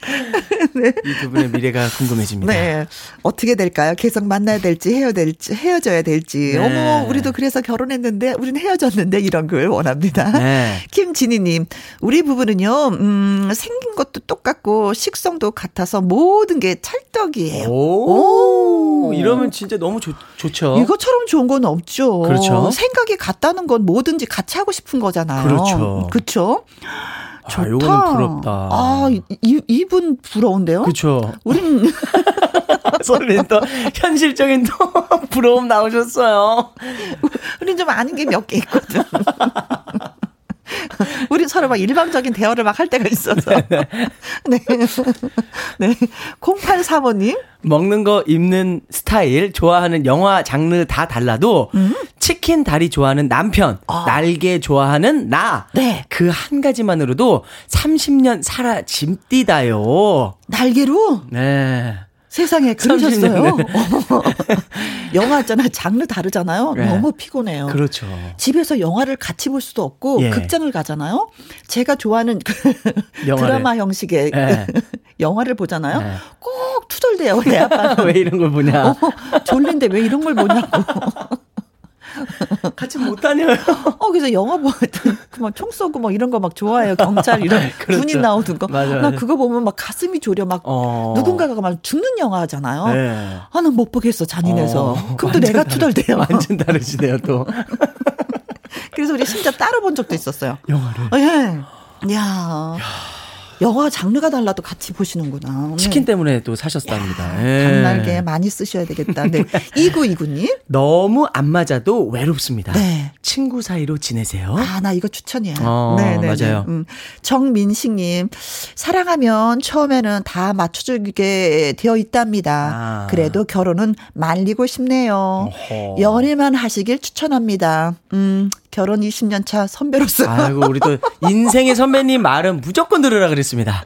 E: 이두 분의 미래가 궁금해집니다.
A: 네. 어떻게 될까요? 계속 만나야 될지, 헤어 될지, 헤어져야 될지.
E: 네.
A: 어머, 우리도 그래서 결혼했는데, 우리는 헤어졌는데, 이런 글 원합니다.
E: 네.
A: 김진희 님, 우리 부부는요, 음, 생긴 것도 똑같고, 식성도 같아서 모든 게 찰떡이에요.
E: 오,
A: 오.
E: 이러면 진짜 너무 좋, 좋죠.
A: 이것처럼 좋은 건 없죠.
E: 그렇죠.
A: 생각이 같다는 건 뭐든지 같이 하고 싶은 거잖아요.
E: 그렇죠. 아,
A: 좋다.
E: 요거는 부럽다.
A: 아, 이, 이분 부러운데요?
E: 그렇죠.
A: 우린
E: 선배님 또 현실적인 또 부러움 나오셨어요.
A: 우린 좀 아는 게 몇 개 있거든. 우리 서로 막 일방적인 대화를 막 할 때가 있어서. 네. 네. 0835님.
E: 먹는 거, 입는 스타일, 좋아하는 영화 장르 다 달라도
A: 음?
E: 치킨 다리 좋아하는 남편, 날개 좋아하는 나.
A: 아. 네.
E: 그 한 가지만으로도 30년 살아 짐디다요.
A: 날개로
E: 네.
A: 세상에 그러셨어요.
E: 30년.
A: 영화 있잖아요. 장르 다르잖아요.
E: 네.
A: 너무 피곤해요.
E: 그렇죠.
A: 집에서 영화를 같이 볼 수도 없고
E: 예.
A: 극장을 가잖아요. 제가 좋아하는 그. 드라마 형식의
E: 예.
A: 영화를 보잖아요.
E: 네.
A: 꼭 투덜대요. 내 아빠는.
E: 왜 이런 걸 보냐.
A: 어, 졸린데 왜 이런 걸 보냐고.
E: 같이 못 다녀요.
A: 어, 그래서 영화 보면 총 쏘고 뭐 이런 거 막 좋아해요. 경찰 이런
E: 그렇죠.
A: 군인 나오는 거.
E: 맞아요,
A: 나. 그거 보면 막 가슴이 졸여 막
E: 어.
A: 누군가가 막 죽는 영화잖아요.
E: 네.
A: 아, 난 못 보겠어. 잔인해서.
E: 어,
A: 그럼 또 내가 투덜대요.
E: 완전 다르시네요, 또.
A: 그래서 우리 심지어 따로 본 적도 있었어요.
E: 영화를.
A: 어, 예. 야. 영화 장르가 달라도 같이 보시는구나.
E: 치킨 때문에 또 사셨답니다. 예.
A: 장날개 많이 쓰셔야 되겠다. 네. 2929님.
E: 너무 안 맞아도 외롭습니다.
A: 네.
E: 친구 사이로 지내세요.
A: 아, 나 이거 추천이야.
E: 어, 맞아요.
A: 음. 정민식님, 사랑하면 처음에는 다 맞춰주게 되어 있답니다.
E: 아.
A: 그래도 결혼은 말리고 싶네요.
E: 어허.
A: 연애만 하시길 추천합니다. 음, 결혼 20년 차 선배로서.
E: 아이고, 우리 또 인생의 선배님 말은 무조건 들으라 그랬습니다.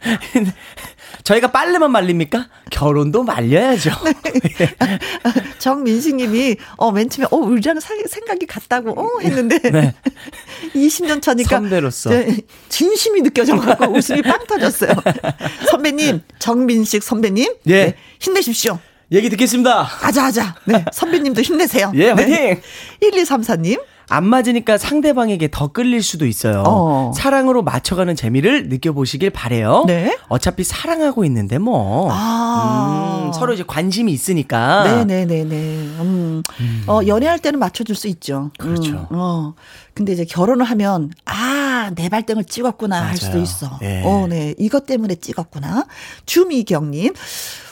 E: 저희가 빨래만 말립니까? 결혼도 말려야죠.
A: 정민식님이, 어, 맨 처음에, 어, 우리랑 사- 생각이 같다고, 어, 했는데.
E: 네.
A: 20년 차니까.
E: 선배로서.
A: 네, 진심이 느껴져가지고 웃음이 빵 터졌어요. 선배님, 정민식 선배님.
E: 예.
A: 네, 힘내십시오.
E: 얘기 듣겠습니다.
A: 아자아자. 네, 선배님도 힘내세요.
E: 예,
A: 네.
E: 화이팅!
A: 1234님.
E: 안 맞으니까 상대방에게 더 끌릴 수도 있어요.
A: 어.
E: 사랑으로 맞춰가는 재미를 느껴보시길 바래요.
A: 네.
E: 어차피 사랑하고 있는데 뭐.
A: 아.
E: 음, 서로 이제 관심이 있으니까.
A: 네네네네. 음. 어, 연애할 때는 맞춰줄 수 있죠.
E: 그렇죠.
A: 음, 어. 근데 이제 결혼을 하면, 아, 내 발등을 찍었구나 할 수도
E: 맞아요.
A: 있어.
E: 예.
A: 어, 네. 이것 때문에 찍었구나. 주미경님.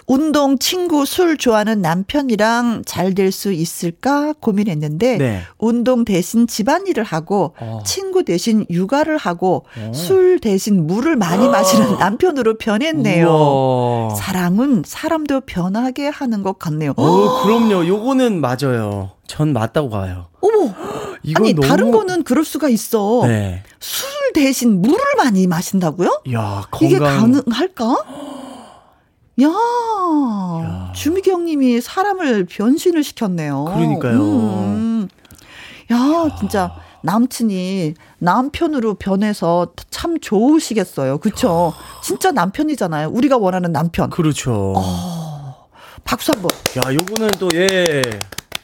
A: 운동, 친구, 술 좋아하는 남편이랑 잘 될 수 있을까 고민했는데,
E: 네.
A: 운동 대신 집안일을 하고,
E: 어.
A: 친구 대신 육아를 하고, 술 대신 물을 많이 마시는 남편으로 변했네요.
E: 우와.
A: 사랑은 사람도 변하게 하는 것 같네요.
E: 어, 그럼요. 요거는 맞아요. 전 맞다고 봐요.
A: 어머! 아니,
E: 너무
A: 다른 거는 그럴 수가 있어.
E: 네.
A: 술 대신 물을 많이 마신다고요?
E: 야,
A: 이게
E: 건강
A: 가능할까? 야, 주미경 님이 사람을 변신을 시켰네요.
E: 그러니까요.
A: 음. 야, 진짜 남친이 남편으로 변해서 참 좋으시겠어요. 그쵸? 진짜 남편이잖아요. 우리가 원하는 남편.
E: 그렇죠.
A: 어. 박수 한 번.
E: 야, 요거는 또 예.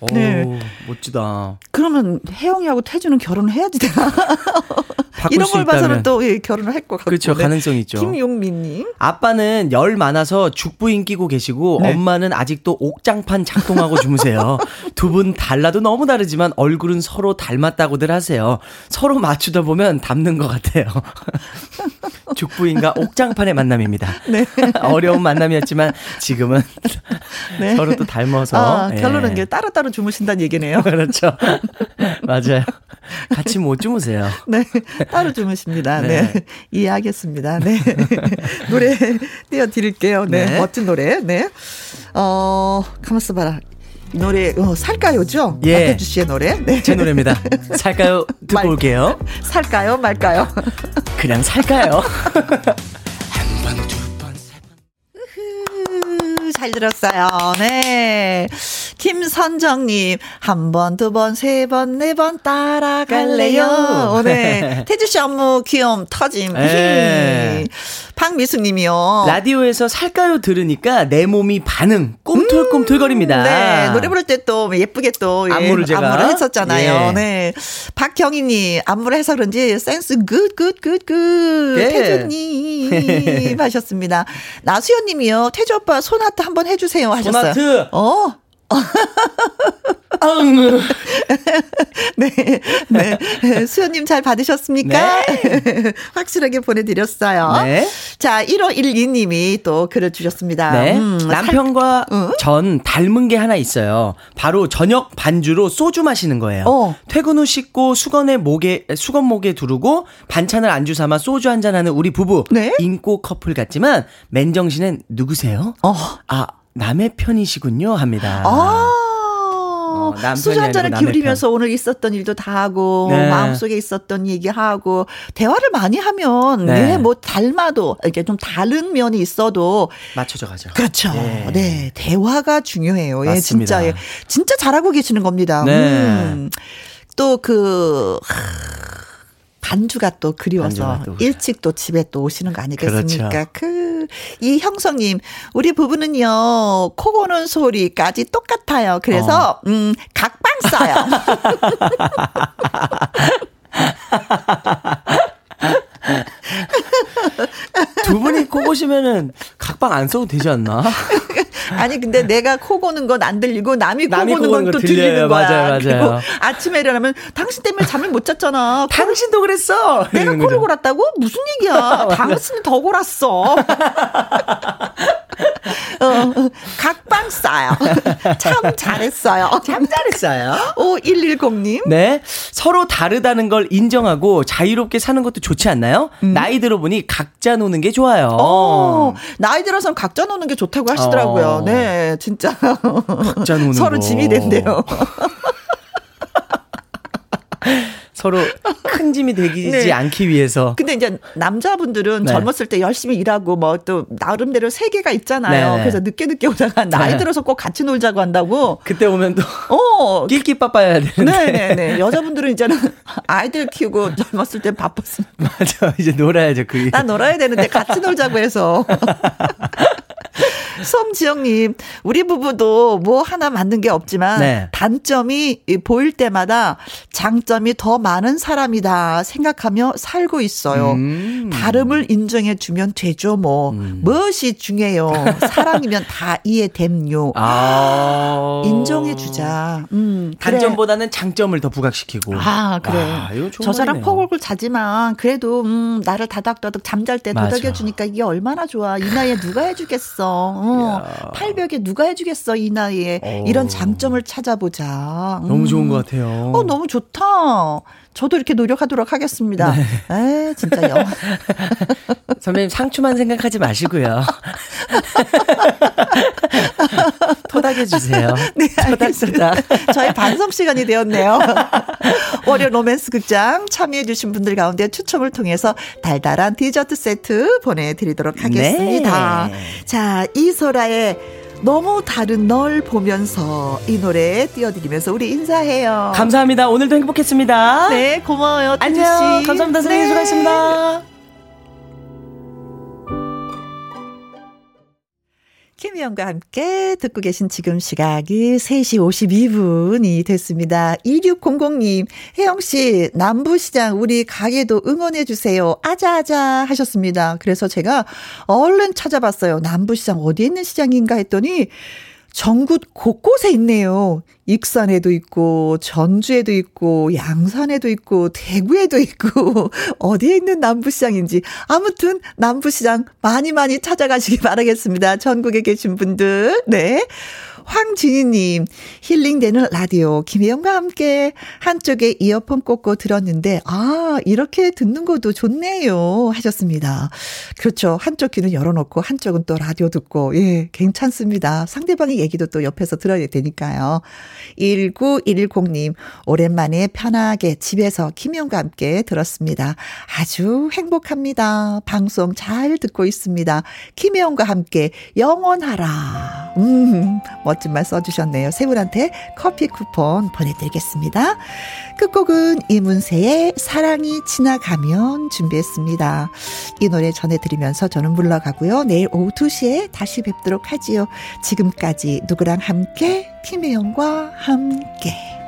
E: 오,
A: 네.
E: 멋지다.
A: 그러면 혜영이하고 태주는 결혼을 해야지 되나? 이런 수걸 봐서는. 또 예, 결혼을 할 것 같고.
E: 그렇죠.
A: 네.
E: 가능성 있죠.
A: 김용민님.
E: 아빠는 열 많아서 죽부인 끼고 계시고
A: 네.
E: 엄마는 아직도 옥장판 작동하고 주무세요. 두 분 달라도 너무 다르지만 얼굴은 서로 닮았다고들 하세요. 서로 맞추다 보면 닮는 것 같아요. 죽부인과 옥장판의 만남입니다.
A: 네.
E: 어려운 만남이었지만 지금은
A: 네.
E: 서로 또 닮아서
A: 아,
E: 예.
A: 결론은 게 따로따로 주무신다는 얘기네요.
E: 그렇죠. 맞아요. 같이 못 주무세요.
A: 네. 따로 주무십니다. 네.
E: 네.
A: 이해하겠습니다. 네. 노래 띄워드릴게요. 네.
E: 네.
A: 멋진 노래. 네. 어, 가만있어 봐라. 이 노래, 어, 살까요죠?
E: 예.
A: 박혜주 씨의 노래. 네.
E: 제 노래입니다. 살까요? 듣고
A: 말-
E: 올게요.
A: 살까요? 말까요?
E: 그냥 살까요?
A: 으흐, 잘 들었어요. 네. 김선정님, 한 번, 두 번, 세 번, 네 번 따라갈래요.
E: 갈래요.
A: 네. 태주씨 업무 귀여움 터짐.
E: 네.
A: 이상미수님이요.
E: 라디오에서 살까요 들으니까 내 몸이 반응 꼼틀꼼틀거립니다.
A: 네, 노래 부를 때 또 예쁘게 또 예,
E: 안무를 제가?
A: 안무를 했었잖아요.
E: 예.
A: 네. 박경희님 안무를 해서 그런지 센스 good good good good
E: 예.
A: 태주님 하셨습니다. 나수연님이요. 태주 오빠 손하트 한번 해주세요 하셨어요.
E: 손하트.
A: 어.
E: 앙.
A: 네, 네. 수연님 잘 받으셨습니까? 확실하게 보내드렸어요.
E: 네.
A: 자, 1512님이 또 글을 주셨습니다.
E: 네.
A: 음,
E: 남편과
A: 응?
E: 전 닮은 게 하나 있어요. 바로 저녁 반주로 소주 마시는 거예요.
A: 어.
E: 퇴근 후 씻고 수건에 목에 수건 목에 두르고 반찬을 안주 삼아 소주 한잔 하는 우리 부부.
A: 네?
E: 인고 커플 같지만 맨정신엔 누구세요?
A: 어.
E: 아 남의 편이시군요 합니다.
A: 아.
E: 남편이
A: 소주 한 잔을 기울이면서 오늘 있었던 일도 다 하고
E: 네.
A: 마음속에 있었던 얘기하고 대화를 많이 하면
E: 네.
A: 네. 뭐 닮아도 이렇게 좀 다른 면이 있어도
E: 맞춰져 가죠.
A: 그렇죠.
E: 예.
A: 네. 대화가 중요해요. 예,
E: 맞습니다.
A: 진짜 예. 진짜 잘하고 계시는 겁니다.
E: 네.
A: 음. 또그 반주가 또 그리워서
E: 반주가 또.
A: 일찍 또 집에 또 오시는 거 아니겠습니까?
E: 그렇죠.
A: 그이 형성님 우리 부부는요 코 고는 소리까지 똑같아요. 그래서
E: 어.
A: 음 각방 써요.
E: 두 분이 코 고시면은 각방 안 써도 되지 않나?
A: 아니 근데 내가 코 고는 건 안 들리고 남이 코
E: 남이
A: 고는 코건 또. 들리는 거야.
E: 맞아요, 맞아요.
A: 그리고 아침에 일어나면 당신 때문에 잠을 못 잤잖아.
E: 당신도 그랬어.
A: 내가 코를
E: 거죠.
A: 골았다고? 무슨 얘기야? 당신이 더 골았어. 어, 각방 싸요. 참 잘했어요.
E: 참 잘했어요.
A: 5110님.
E: 네. 서로 다르다는 걸 인정하고 자유롭게 사는 것도 좋지 않나요? 나이 들어보니 각자 노는 게 좋아요.
A: 어, 나이 들어선 각자 노는 게 좋다고 하시더라고요.
E: 어.
A: 네, 진짜.
E: 각자 노는
A: 서로
E: 거.
A: 짐이 된대요.
E: 서로 큰 짐이 되지
A: 네.
E: 않기 위해서.
A: 근데 이제 남자분들은
E: 네.
A: 젊었을 때 열심히 일하고 뭐 또 나름대로 세계가 있잖아요.
E: 네.
A: 그래서 늦게 늦게 오다가 나이
E: 네.
A: 들어서 꼭 같이 놀자고 한다고.
E: 그때 오면 또
A: 어,
E: 낄끼 빠빠야 되는데.
A: 네네네. 여자분들은 이제는 아이들 키우고 젊었을 때 바빴으니까.
E: 맞아. 이제 놀아야죠. 그.
A: 나 놀아야 되는데 같이 놀자고 해서. som지영님, 우리 부부도 뭐 하나 맞는 게 없지만
E: 네.
A: 단점이 이 보일 때마다 장점이 더 많은 사람이다 생각하며 살고 있어요.
E: 음.
A: 다름을 인정해 주면 되죠, 뭐. 무엇이 중요해요. 사랑이면 다 이해됨요.
E: 아.
A: 인정해 주자. 음, 그래.
E: 단점보다는 장점을 더 부각시키고.
A: 아, 그래.
E: 아,
A: 저 사람. 코골골 자지만 그래도 음, 나를 다닥다닥 잠잘 때. 도닥여 주니까 이게 얼마나 좋아. 이 나이에 누가 해주겠어. 어, 팔벽에 누가 해주겠어. 이 나이에
E: 어.
A: 이런 장점을 찾아보자. 음.
E: 너무 좋은 것 같아요.
A: 어, 너무 좋다. 저도 이렇게 노력하도록 하겠습니다. 에, 진짜 영.
E: 선배님 상추만 생각하지 마시고요. 토닥여 주세요.
A: 네,
E: 토닥토닥.
A: 알겠습니다. 저희 반성 시간이 되었네요. 월요 로맨스 극장 참여해 주신 분들 가운데 추첨을 통해서 달달한 디저트 세트 보내드리도록 하겠습니다.
E: 네.
A: 자, 이소라의 너무 다른 널 보면서 이 노래 띄워드리면서 우리 인사해요.
E: 감사합니다. 오늘도 행복했습니다.
A: 네, 고마워요.
E: 안녕.
A: 씨.
E: 감사합니다. 선생님
A: 네.
E: 수고하셨습니다.
A: 김희영과 함께 듣고 계신 지금 시각이 3시 52분이 됐습니다. 2600님, 혜영씨, 남부시장 우리 가게도 응원해주세요. 아자아자 하셨습니다. 그래서 제가 얼른 찾아봤어요. 남부시장 어디에 있는 시장인가 했더니 전국 곳곳에 있네요. 익산에도 있고, 전주에도 있고, 양산에도 있고, 대구에도 있고, 어디에 있는 남부시장인지. 아무튼, 남부시장 많이 많이 찾아가시기 바라겠습니다. 전국에 계신 분들. 네. 황진희님, 힐링되는 라디오, 김혜영과 함께 한쪽에 이어폰 꽂고 들었는데, 아, 이렇게 듣는 것도 좋네요. 하셨습니다. 그렇죠. 한쪽 귀는 열어놓고, 한쪽은 또 라디오 듣고, 예, 괜찮습니다. 상대방의 얘기도 또 옆에서 들어야 되니까요. 1910님, 오랜만에 편하게 집에서 김혜영과 함께 들었습니다. 아주 행복합니다. 방송 잘 듣고 있습니다. 김혜영과 함께 영원하라. 음, 멋진 말 써주셨네요. 세 분한테 커피 쿠폰 보내드리겠습니다. 끝곡은 이문세의 사랑이 지나가면 준비했습니다. 이 노래 전해드리면서 저는 물러가고요. 내일 오후 2시에 다시 뵙도록 하지요. 지금까지 누구랑 함께? 김혜영과 함께.